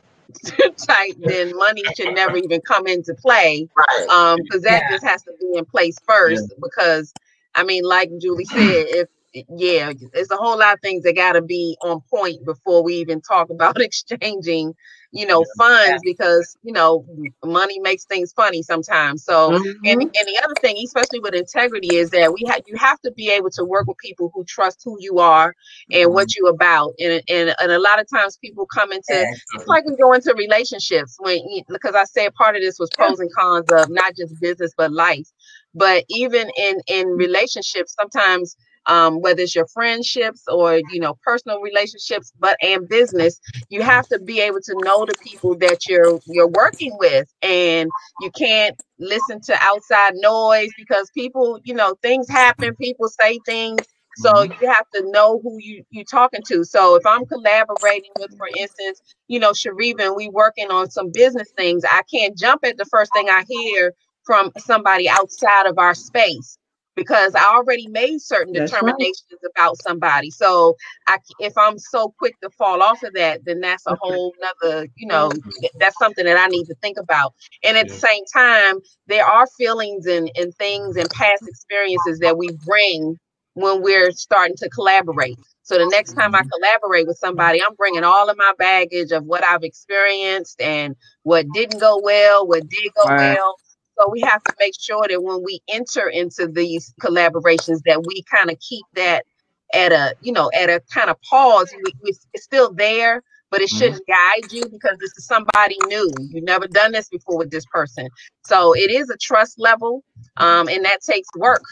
tight, then money should never even come into play. Right. Um, because that Yeah. just has to be in place first. Because I mean, like Julie said, if yeah, there's a whole lot of things that gotta be on point before we even talk about exchanging, you know, funds because you know money makes things funny sometimes. So and, Mhm. and the other thing, especially with integrity, is that we have you have to be able to work with people who trust who you are and what you about. And, and and a lot of times people come into it's like we go into relationships when because I said part of this was pros and cons of not just business but life. But even in in relationships, sometimes um, whether it's your friendships or you know personal relationships, but and business, you have to be able to know the people that you're you're working with, and you can't listen to outside noise because people, you know, things happen, people say things. So you have to know who you you talking to. So if I'm collaborating with, for instance, you know, Shariva, and we working on some business things, I can't jump at the first thing I hear from somebody outside of our space because I already made certain That's right. determinations about somebody. So I, if I'm so quick to fall off of that, then that's a whole nother, you know, that's something that I need to think about. And at the same time, there are feelings and, and things and past experiences that we bring when we're starting to collaborate. So the next time I mm-hmm. collaborate with somebody, I'm bringing all of my baggage of what I've experienced and what didn't go well, what did go Right. well. So we have to make sure that when we enter into these collaborations, that we kind of keep that at a, you know, at a kind of pause. We, we, it's still there, but it shouldn't guide you because this is somebody new. You've never done this before with this person. So it is a trust level, um, and that takes work.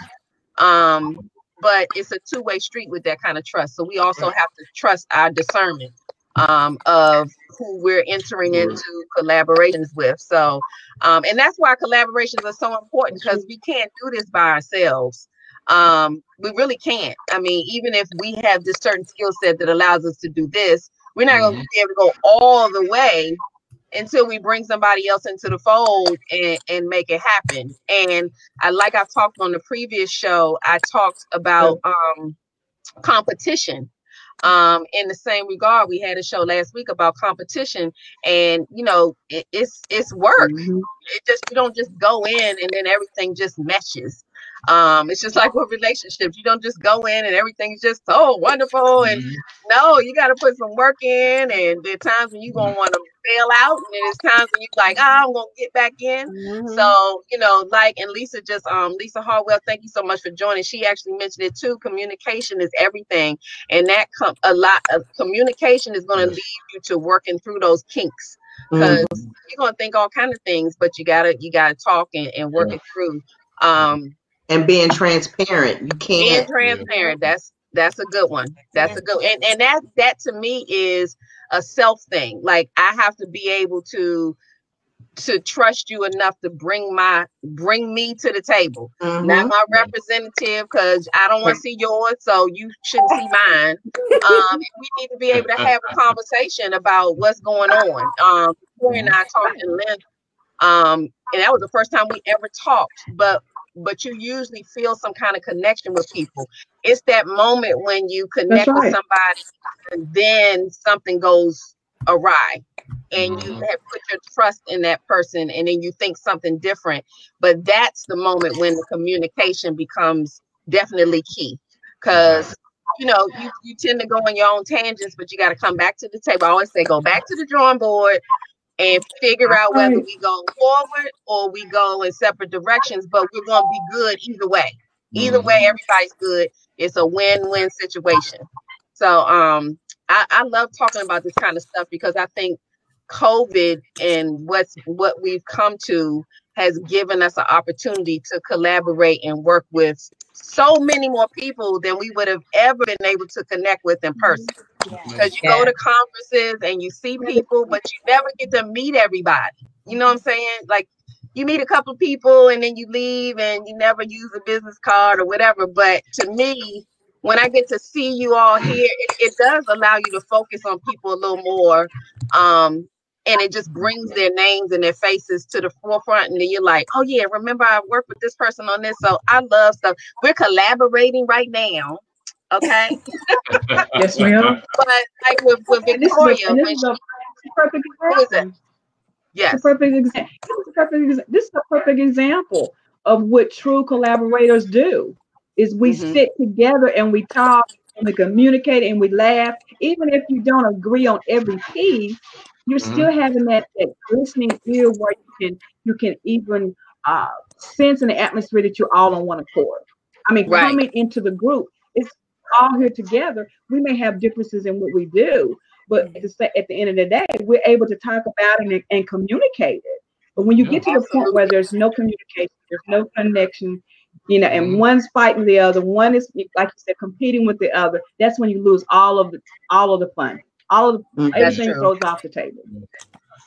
Um, but it's a two-way street with that kind of trust. So we also have to trust our discernment um, of who we're entering into collaborations with. So, um, and that's why collaborations are so important because we can't do this by ourselves. Um, we really can't. I mean, even if we have this certain skill set that allows us to do this, we're not going to be able to go all the way until we bring somebody else into the fold and, and make it happen. And I like I've talked on the previous show, I talked about um competition. Um, in the same regard, we had a show last week about competition, and you know, it, it's it's work. Mhm. It just you don't just go in and then everything just meshes. Um, it's just like with relationships. You don't just go in and everything's just so wonderful and no, you got to put some work in, and there are times when you're gonna want to bail out, and there's times when you're like, ah, I'm gonna get back in. Mhm. So you know, like, and Lisa just, um, Lisa Harwell, thank you so much for joining. She actually mentioned it too. Communication is everything, and that com- a lot of communication is gonna Yes. lead you to working through those kinks because you're gonna think all kind of things, but you gotta you gotta talk and, and work it through. Um, and being transparent. You can't. transparent that's that's a good one that's a good and and that that to me is a self thing like i have to be able to to trust you enough to bring my bring me to the table not Mhm. my representative because i don't want to see yours so you shouldn't see mine um and we need to be able to have a conversation about what's going on um Corey and i talked in length um and that was the first time we ever talked but but you usually feel some kind of connection with people. It's that moment when you connect with somebody and then something goes awry and you Mhm. have put your trust in that person and then you think something different but that's the moment when the communication becomes definitely key because you know you, you tend to go on your own tangents but you got to come back to the table. I always say go back to the drawing board and figure out whether we go forward or we go in separate directions but we're going to be good either way. Either way everybody's good. It's a win-win situation. So um I, I love talking about this kind of stuff because i think covid and what's what we've come to has given us an opportunity to collaborate and work with so many more people than we would have ever been able to connect with in person because you go to conferences and you see people but you never get to meet everybody. You know what i'm saying? Like you meet a couple of people and then you leave and you never use a business card or whatever. But to me when i get to see you all here it, it does allow you to focus on people a little more um and it just brings their names and their faces to the forefront and then you're like oh yeah remember i worked with this person on this so i love stuff. We're collaborating right now okay Yes, ma'am. but like with, with And this is a- victoria this is a perfect who is it example. yes perfect example. This is a perfect. exa- This is a perfect example of what true collaborators do. Is we Mhm. sit together and we talk and we communicate and we laugh. Even if you don't agree on every piece, you're Mhm. still having that, that listening ear where you can you can even uh, sense in the atmosphere that you're all on one accord. I mean, Right. coming into the group, it's all here together. We may have differences in what we do, but at the, at the end of the day, we're able to talk about it and, and communicate it. But when you Yeah. get to the point where there's no communication, there's no connection, you know, and Mhm. one's fighting the other, one is like you said, competing with the other. That's when you lose all of the all of the fun. All of the. That's everything true. throws off the table.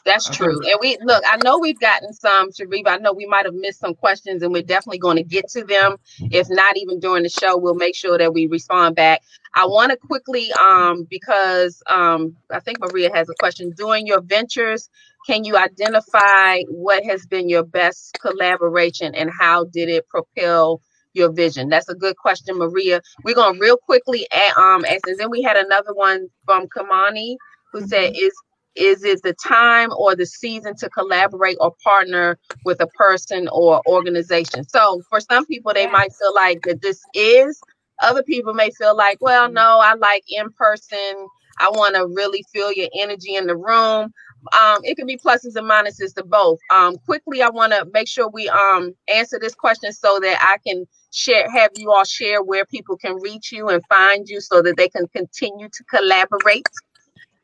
That's true. And we look, I know we've gotten some, Sharif. I know we might have missed some questions and we're definitely going to get to them. If not even during the show, we'll make sure that we respond back. I want to quickly, um, because um, I think Maria has a question. During your ventures, can you identify what has been your best collaboration and how did it propel your vision? That's a good question, Maria. We're going to real quickly um, ask, and then we had another one from Kamani who said, is is it the time or the season to collaborate or partner with a person or organization? So for some people they might feel like that this is other people may feel like well no i like in person. I want to really feel your energy in the room. Um, it can be pluses and minuses to both. Um, quickly i want to make sure we um, answer this question so that i can share have you all share where people can reach you and find you so that they can continue to collaborate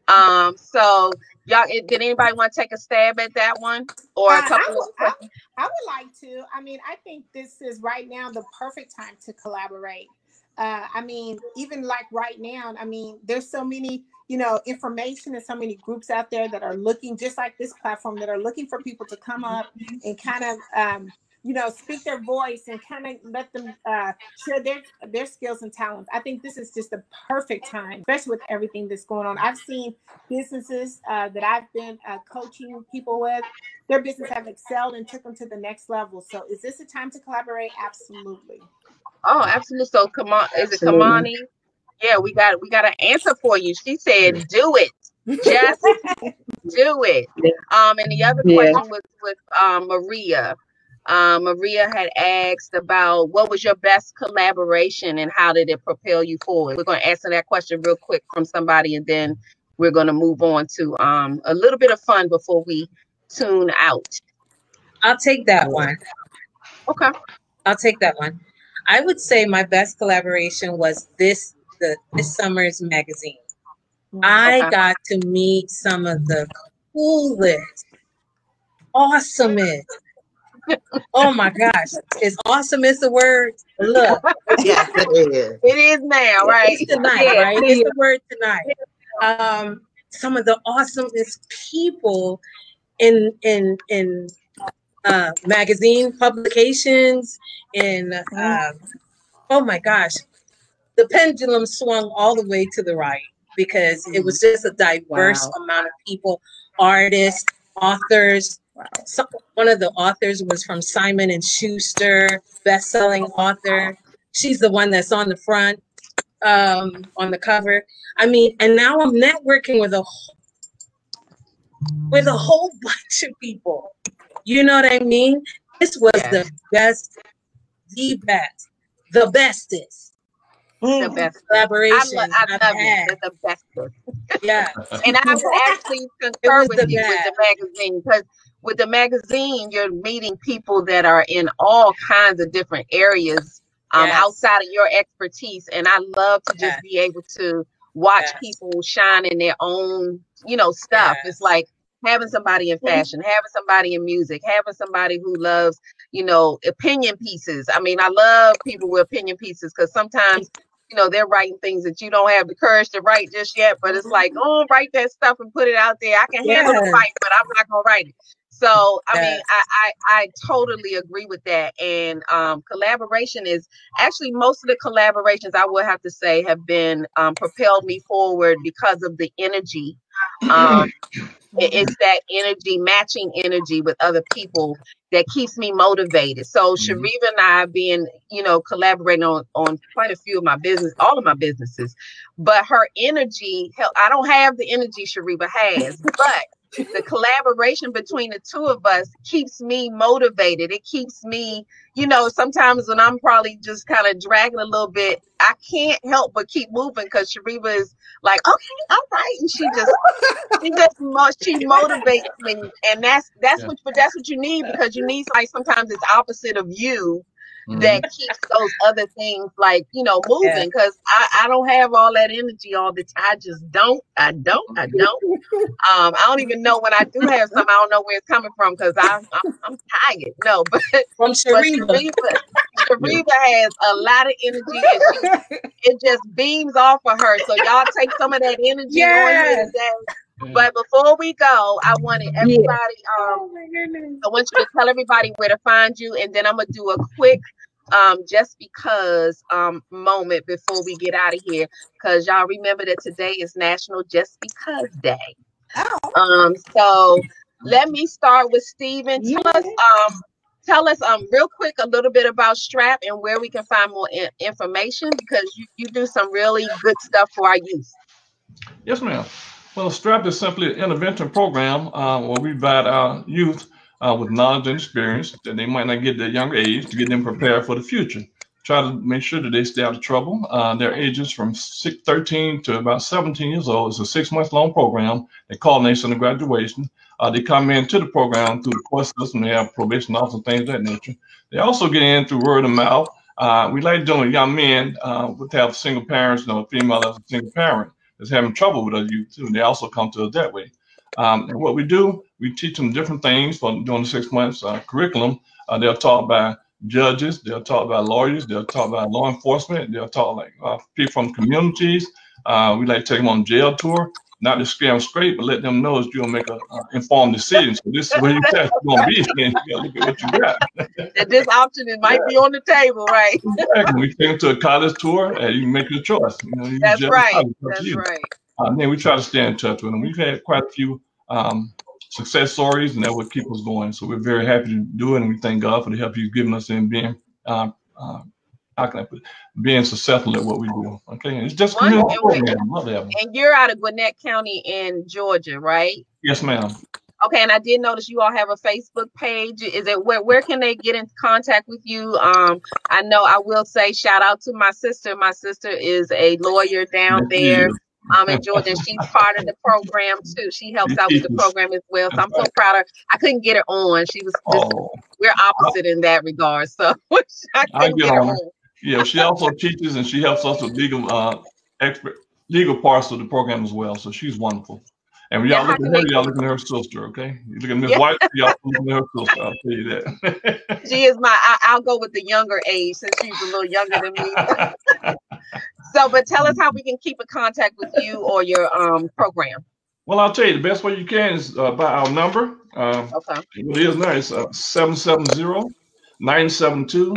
um, so y'all, did anybody want to take a stab at that one or a I, couple would, of I, I would like to. I mean, I think this is right now the perfect time to collaborate. Uh, I mean, even like right now, I mean, there's so many, you know, information and so many groups out there that are looking, just like this platform, that are looking for people to come up and kind of, um, you know, speak their voice and kind of let them uh, share their their skills and talents. I think this is just the perfect time, especially with everything that's going on. I've seen businesses uh, that I've been uh, coaching people with their business have excelled and took them to the next level. So is this a time to collaborate? Absolutely. Oh, absolutely. So come on, is it Kamani? Yeah, we got we got an answer for you. She said, "Do it, just do it." Um, and the other Yeah. question was with um, Maria. Um, Maria had asked about what was your best collaboration and how did it propel you forward. We're going to answer that question real quick from somebody, and then we're going to move on to um, a little bit of fun before we tune out. I'll take that one. Okay. I'll take that one. I would say my best collaboration was this the this summer's magazine. I got to meet some of the coolest, awesomest. Oh my gosh, is awesome is the word? Look, Yes, it is. It is now, right? it's tonight, Yeah. right? It's the word tonight. Um, some of the awesomest people in in in uh, magazine publications in um, oh my gosh, the pendulum swung all the way to the right because it was just a diverse Wow. amount of people, artists, authors. Some, one of the authors was from Simon and Schuster, best-selling author. She's the one that's on the front, um, on the cover. I mean, and now I'm networking with a with a whole bunch of people. You know what I mean? This was Yes. the best, the best, the bestest The best. I, collaboration lo- I love had. it. It's the best. Yeah, And I would actually concur with the you with the magazine because with the magazine, you're meeting people that are in all kinds of different areas um, Yes. outside of your expertise. And I love to just Yes. be able to watch Yes. people shine in their own, you know, stuff. Yes. It's like having somebody in fashion, having somebody in music, having somebody who loves, you know, opinion pieces. I mean, I love people with opinion pieces because sometimes you know they're writing things that you don't have the courage to write just yet but it's like oh write that stuff and put it out there. I can handle the Yes. fight but i'm not gonna write it. So i mean I, I i totally agree with that and um collaboration is actually most of the collaborations i would have to say have been um propelled me forward because of the energy Um, it's that energy, matching energy with other people that keeps me motivated. So Mhm. Shariva and I being, you know, collaborating on on quite a few of my business, all of my businesses. But her energy, hell, I don't have the energy Shariva has, but the collaboration between the two of us keeps me motivated. It keeps me, you know, sometimes when I'm probably just kind of dragging a little bit, I can't help but keep moving because Shariva is like, okay, all right, and she just she just she motivates me, and that's that's Yeah. what but that's what you need because you need like sometimes it's opposite of you Mhm. that keeps those other things like you know moving because I, I don't have all that energy all the time. I just don't. I don't. I don't. Um, I don't even know when I do have some. I don't know where it's coming from because I'm, I'm I'm tired. No, but From but Shariva. Shariva, Shariva has a lot of energy and she, it just beams off of her. So y'all take some of that energy on here Yes. today. Yeah. But before we go, I wanted everybody um Oh. I want you to tell everybody where to find you, and then I'm gonna do a quick um just because um moment before we get out of here, because y'all remember that today is National Just Because Day. Oh. Um, so let me start with Stephen. Tell us um tell us um real quick a little bit about Strap and where we can find more in- information because you, you do some really good stuff for our youth. Yes, ma'am. Well, STRAP is simply an intervention program uh, where we provide our youth uh, with knowledge and experience that they might not get at a younger age to get them prepared for the future. Try to make sure that they stay out of trouble. Uh, their ages from six, 13 to about 17 years old. It's a six month long program. They culminates in the graduation. Uh, they come into the program through the course system. They have probation officers and things of that nature. They also get in through word of mouth. Uh, we like with young men uh, with have single parents, you know, female a single parent is having trouble with youth too. They also come to us that way. Um, and what we do, we teach them different things for during the six months uh, curriculum. Uh, they're taught by judges, they're taught by lawyers, they're taught by law enforcement, they're taught like uh, people from communities. Uh, we like to take them on jail tour, not to scare them straight, but let them know that you'll make an uh, informed decision. So this is where you test you're gonna be, and you gotta look at what you got. That this option it might be on the table, right? Exactly. We take them to a college tour, and you make your choice. You know, you That's right. decide. It's up to That's you. right. Uh, and then we try to stay in touch with them. We've had quite a few um, success stories, and that would keep us going. So we're very happy to do it, and we thank God for the help He's given us in being, uh, uh, how can I put it, being successful at what we do. Okay, and it's just a Wonderful. program. Love that. And you're out of Gwinnett County in Georgia, right? Yes, ma'am. Okay, and I did notice you all have a Facebook page. Is it where where can they get in contact with you? Um, I know I will say shout out to my sister. My sister is a lawyer down there um in Georgia. and She's part of the program too. She helps out with the program as well. So I'm so proud of her. I couldn't get her on. She was just Oh, we're opposite in that regard. So I I couldn't get get her on her. On. yeah. She also teaches, and she helps us with legal uh, expert legal parts of the program as well. So she's wonderful. And when y'all how look at her, y'all looking at her sister, okay? You look at Miss Yeah. White, y'all looking at her sister. I'll tell you that. She is my I, I'll go with the younger age since she's a little younger than me. So but tell us how we can keep in contact with you or your um program. well, I'll tell you, the best way you can is uh, by our number. Um, Okay. It is nice. Uh, 770 972.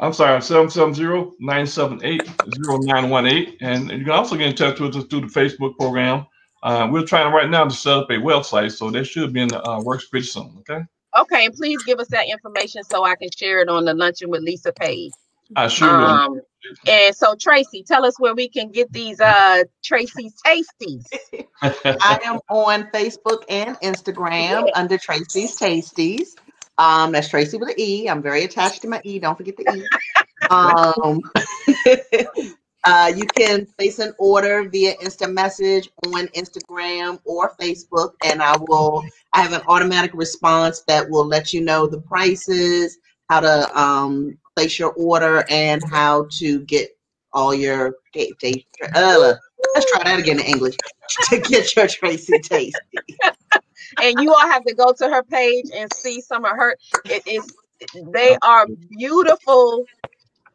I'm sorry, 770 978 0918. And you can also get in touch with us through the Facebook program. Uh, we're trying right now to set up a website, so that should be in the uh, works pretty soon. Okay. Okay, and please give us that information so I can share it on the Luncheon with Lisa page. I sure will. Um, and so Tracy, tell us where we can get these uh Tracy's Tasties. I am on Facebook and Instagram under Tracy's Tasties. Um, that's Tracy with an E. I'm very attached to my E. Don't forget the E. Um, uh, you can place an order via instant message on Instagram or Facebook, and I will. I have an automatic response that will let you know the prices, how to um, place your order, and how to get all your. Uh, let's try that again in English. To get your Tracy Tasty. And you all have to go to her page and see some of her it is they oh. are beautiful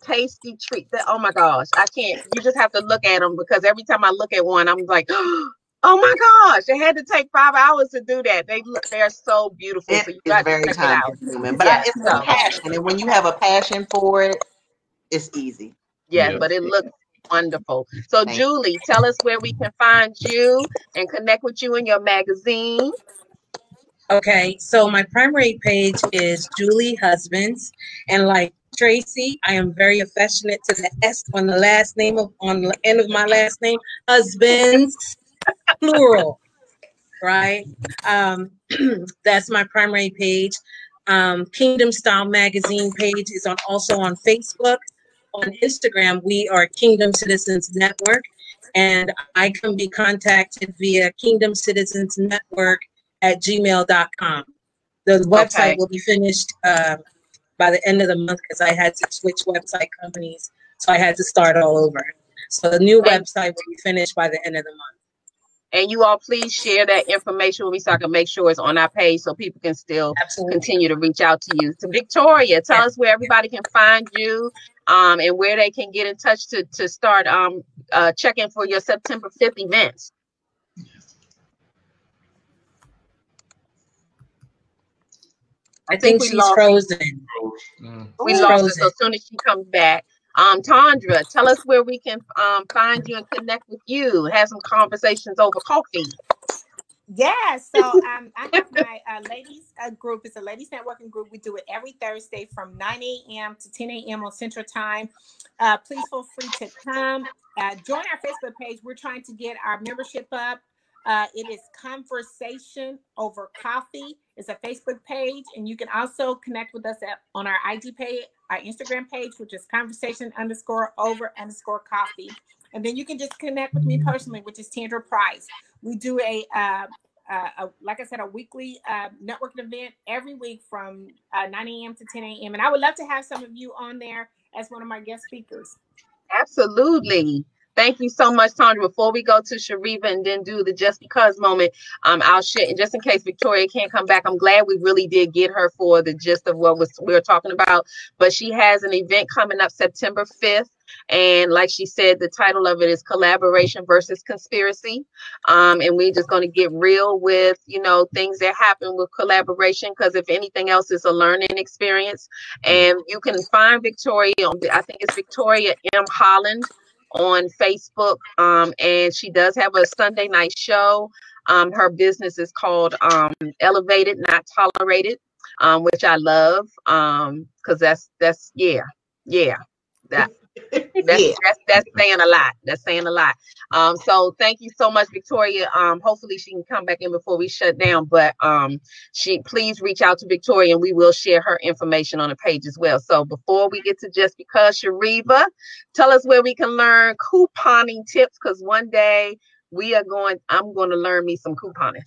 tasty treats that oh my gosh i can't you just have to look at them because every time i look at one i'm like oh my gosh it had to take five hours to do that they look they're so beautiful It so you is got very to check it time out consuming, but Yeah, I, it's so- a passion, and when you have a passion for it, it's easy. yes Yeah. but it looks Wonderful. So, Thank Julie, tell us where we can find you and connect with you in your magazine. Okay, so my primary page is Julie Husbands, and like Tracy, I am very affectionate to the S on the last name of on the end of my last name, husbands, plural, right? Um, that's my primary page. Um, Kingdom Style Magazine page is on also on Facebook. On Instagram, we are Kingdom Citizens Network, and I can be contacted via Kingdom Citizens Network at gmail.com. The website Okay. will be finished uh, by the end of the month because I had to switch website companies, so I had to start all over. So the new Thank- website will be finished by the end of the month. And you all please share that information with me so I can make sure it's on our page so people can still Absolutely. continue to reach out to you. So Victoria, tell us where everybody can find you um, and where they can get in touch to, to start um, uh, checking for your September 5th events. I think she's lost- frozen. Mm. We She's lost her, so as soon as she comes back. Um, Tandra, tell us where we can um, find you and connect with you. Have some conversations over coffee. Yeah, so um, I have my uh, ladies uh, group. It's a ladies networking group. We do it every Thursday from 9 a.m. to 10 a.m. on Central Time. Uh, please feel free to come. Uh, join our Facebook page. We're trying to get our membership up. Uh, it is Conversation Over Coffee. It's a Facebook page, and you can also connect with us at, on our IG page, our Instagram page, which is Conversation underscore Over underscore Coffee. And then you can just connect with me personally, which is Tandra Price. We do a, uh, a like I said, a weekly uh, networking event every week from uh, 9 a.m. to 10 a.m. And I would love to have some of you on there as one of my guest speakers. Absolutely. Thank you so much, Tandra. Before we go to Shariva and then do the just because moment, um, I'll share. And just in case Victoria can't come back, I'm glad we really did get her for the gist of what was we were talking about. But she has an event coming up September 5th. And like she said, the title of it is Collaboration versus Conspiracy. Um, and we're just going to get real with, you know, things that happen with collaboration because if anything else, it's a learning experience. And you can find Victoria on, I think it's Victoria M. Holland on Facebook. Um, and she does have a Sunday night show. Um, her business is called um, Elevated, Not Tolerated, um, which I love um, because that's that's yeah, yeah. That that's, Yeah. that's that's saying a lot. That's saying a lot. Um, so thank you so much, Victoria. Um, hopefully she can come back in before we shut down. But um, she please reach out to Victoria and we will share her information on the page as well. So before we get to just because Shariva, tell us where we can learn couponing tips because one day we are going. I'm going to learn me some couponing.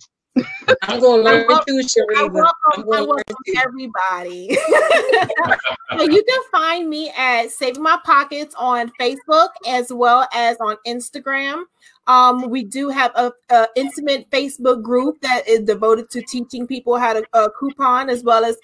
I'm going to learn too, I. I'm welcome, I going to learn welcome too. everybody. so you can find me at Saving My Pockets on Facebook as well as on Instagram. Um, we do have a, a intimate Facebook group that is devoted to teaching people how to uh, coupon as well as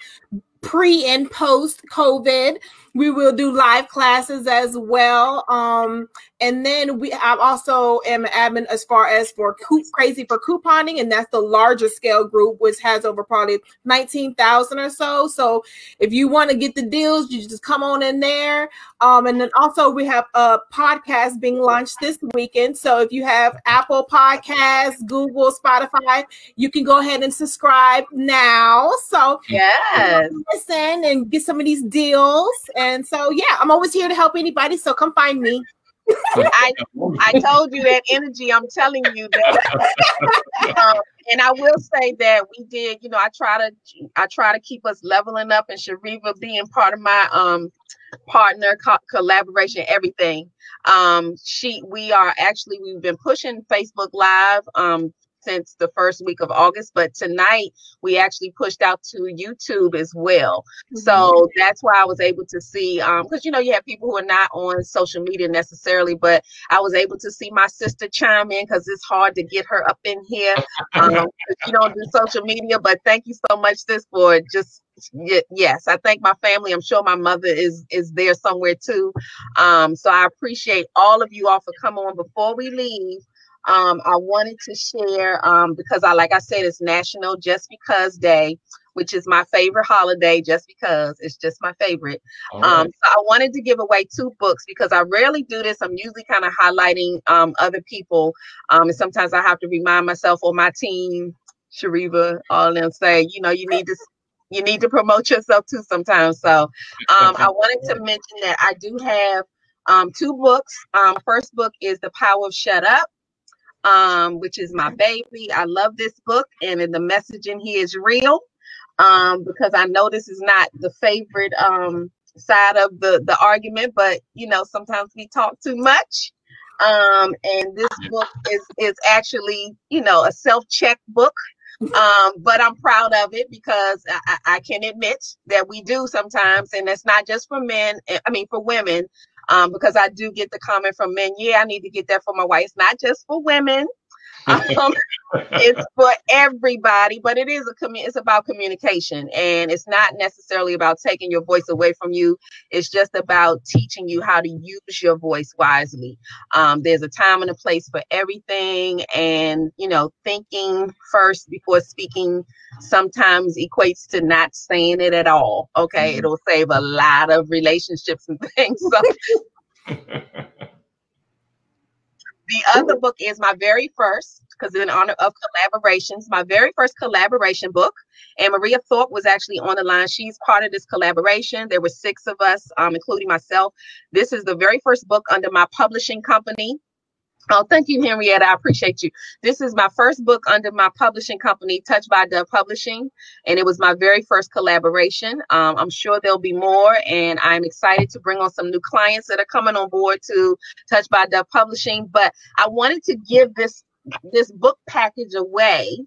pre and post COVID. We will do live classes as well. Um, and then we I also am an admin as far as for Coop Crazy for couponing, and that's the larger scale group, which has over probably 19,000 or so. So if you want to get the deals, you just come on in there. Um, and then also we have a podcast being launched this weekend. So if you have Apple Podcasts, Google, Spotify, you can go ahead and subscribe now. So Yes. listen and get some of these deals. And so yeah, I'm always here to help anybody. So come find me. I I told you that energy. I'm telling you that. um, and I will say that we did. You know, I try to I try to keep us leveling up, and Shariva being part of my um partner co- collaboration, everything. Um, she we are actually we've been pushing Facebook Live um since the first week of August, but tonight we actually pushed out to YouTube as well. So that's why I was able to see, um, because you know you have people who are not on social media necessarily, but I was able to see my sister chime in because it's hard to get her up in here. Um, you don't do social media, but thank you so much, sis, for just yes. I thank my family. I'm sure my mother is is there somewhere too. Um, so I appreciate all of you all for coming on. Before we leave, um, I wanted to share um, because I, like I said, it's National Just Because Day. which is my favorite holiday just because it's just my favorite. Um, right. so I wanted to give away two books because I rarely do this. I'm usually kind of highlighting um, other people. Um, and sometimes I have to remind myself or my team, Shariva, all of them say, you know, you need to you need to promote yourself too sometimes. So um, I wanted to mention that I do have um, two books. Um, first book is The Power of Shut Up, um, which is my baby. I love this book, and the message in here is real um, because I know this is not the favorite um, side of the the argument, but you know sometimes we talk too much. Um, and this book is is actually you know a self check book. Um, but I'm proud of it because I, I I can admit that we do sometimes, and it's not just for men. eh, I mean, for women, um, because I do get the comment from men. Yeah, I need to get that for my wife. It's not just for women. Um, it's for everybody, but it is a commu- it's about communication and it's not necessarily about taking your voice away from you. It's just about teaching you how to use your voice wisely. Um, there's a time and a place for everything, and you know, thinking first before speaking sometimes equates to not saying it at all. Okay, it'll save a lot of relationships and things. So the other book is my very first, because in honor of collaborations, my very first collaboration book. And Maria Thorpe was actually on the line. She's part of this collaboration. There were six of us, um, including myself. This is the very first book under my publishing company. Oh, thank you, Henrietta. I appreciate you. This is my first book under my publishing company, Touched by Dove Publishing, and it was my very first collaboration. Um, I'm sure there'll be more, and I'm excited to bring on some new clients that are coming on board to Touched by Dove Publishing. But I wanted to give this this book package away.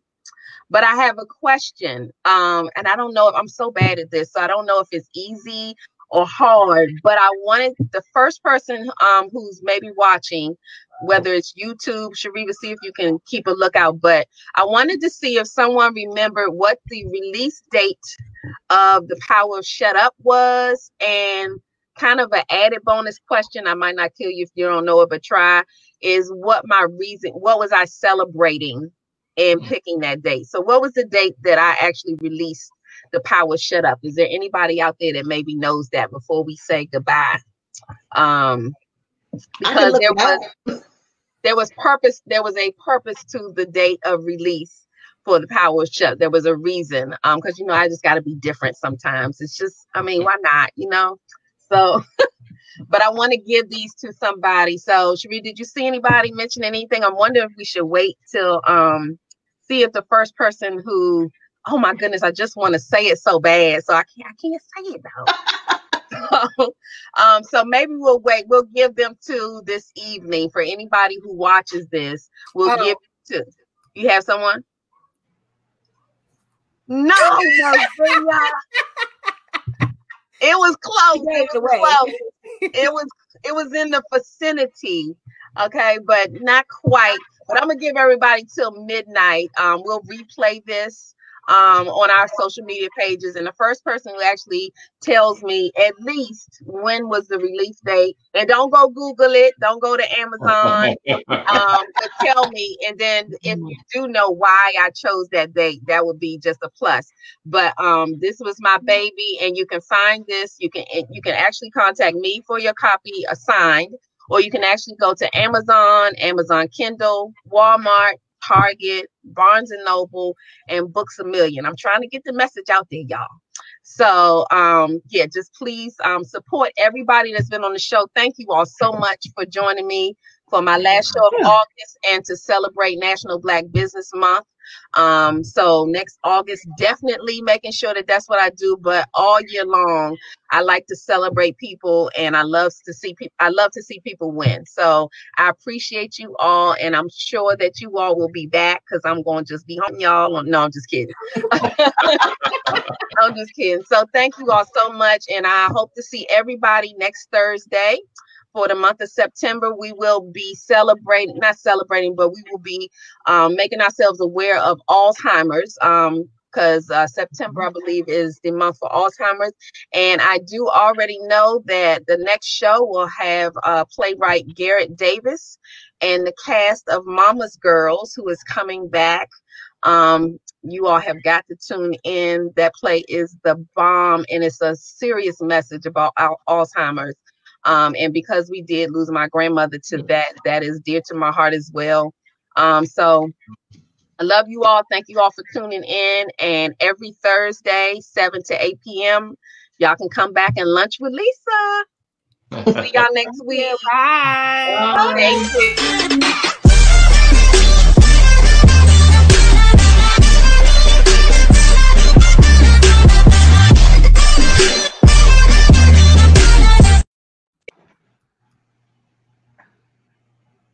But I have a question, um, and I don't know if I'm so bad at this, so I don't know if it's easy or hard. But I wanted the first person um, who's maybe watching whether it's YouTube, Shariva, see if you can keep a lookout. But I wanted to see if someone remembered what the release date of The Power of Shut Up was. And kind of an added bonus question, I might not kill you if you don't know it, but try, is what my reason, what was I celebrating in picking that date? So what was the date that I actually released The Power of Shut Up? Is there anybody out there that maybe knows that before we say goodbye? Um, because there was. There was purpose there was a purpose to the date of release for the power of shut. There was a reason um because you know i just got to be different sometimes. It's just i mean why not you know? So but i want to give these to somebody. So Sheree, did you see anybody mention anything? I'm wondering if we should wait till um see if the first person who oh my goodness i just want to say it so bad so i can't i can't say it though um, so maybe we'll wait. We'll give them to this evening for anybody who watches this. We'll Oh. give to. You have someone? No, Maria. It was close. It it was close. It was it was in the vicinity. Okay, but not quite. But I'm gonna give everybody till midnight. Um, we'll replay this um on our social media pages. And the first person who actually tells me at least when was the release date, and don't go Google it, don't go to Amazon um, but tell me, and then if you do know why I chose that date, that would be just a plus. But um, this was my baby, and you can find this. You can you can actually contact me for your copy assigned, or you can actually go to Amazon, Amazon Kindle, Walmart, Target, Barnes and Noble, and Books a Million. I'm trying to get the message out there, y'all. So um, yeah, just please um, support everybody that's been on the show. Thank you all so much for joining me for my last show of August and to celebrate National Black Business Month. Um, so next August, definitely making sure that that's what I do. But all year long, I like to celebrate people, and I love to see people. I love to see people win. So I appreciate you all, and I'm sure that you all will be back because I'm going to just be home, y'all. No, I'm just kidding. I'm just kidding. So thank you all so much, and I hope to see everybody next Thursday for the month of September. We will be celebrating, not celebrating, but we will be um, making ourselves aware of Alzheimer's. Um, because uh, September, I believe, is the month for Alzheimer's. And I do already know that the next show will have uh, playwright Garrett Davis and the cast of Mama's Girls, who is coming back. Um, you all have got to tune in. That play is the bomb, and it's a serious message about al- Alzheimer's. Um, and because we did lose my grandmother to that, that is dear to my heart as well. Um, so I love you all. Thank you all for tuning in. And every Thursday, 7 to 8 p.m., y'all can come back and lunch with Lisa. See y'all next week. Bye. Thank you.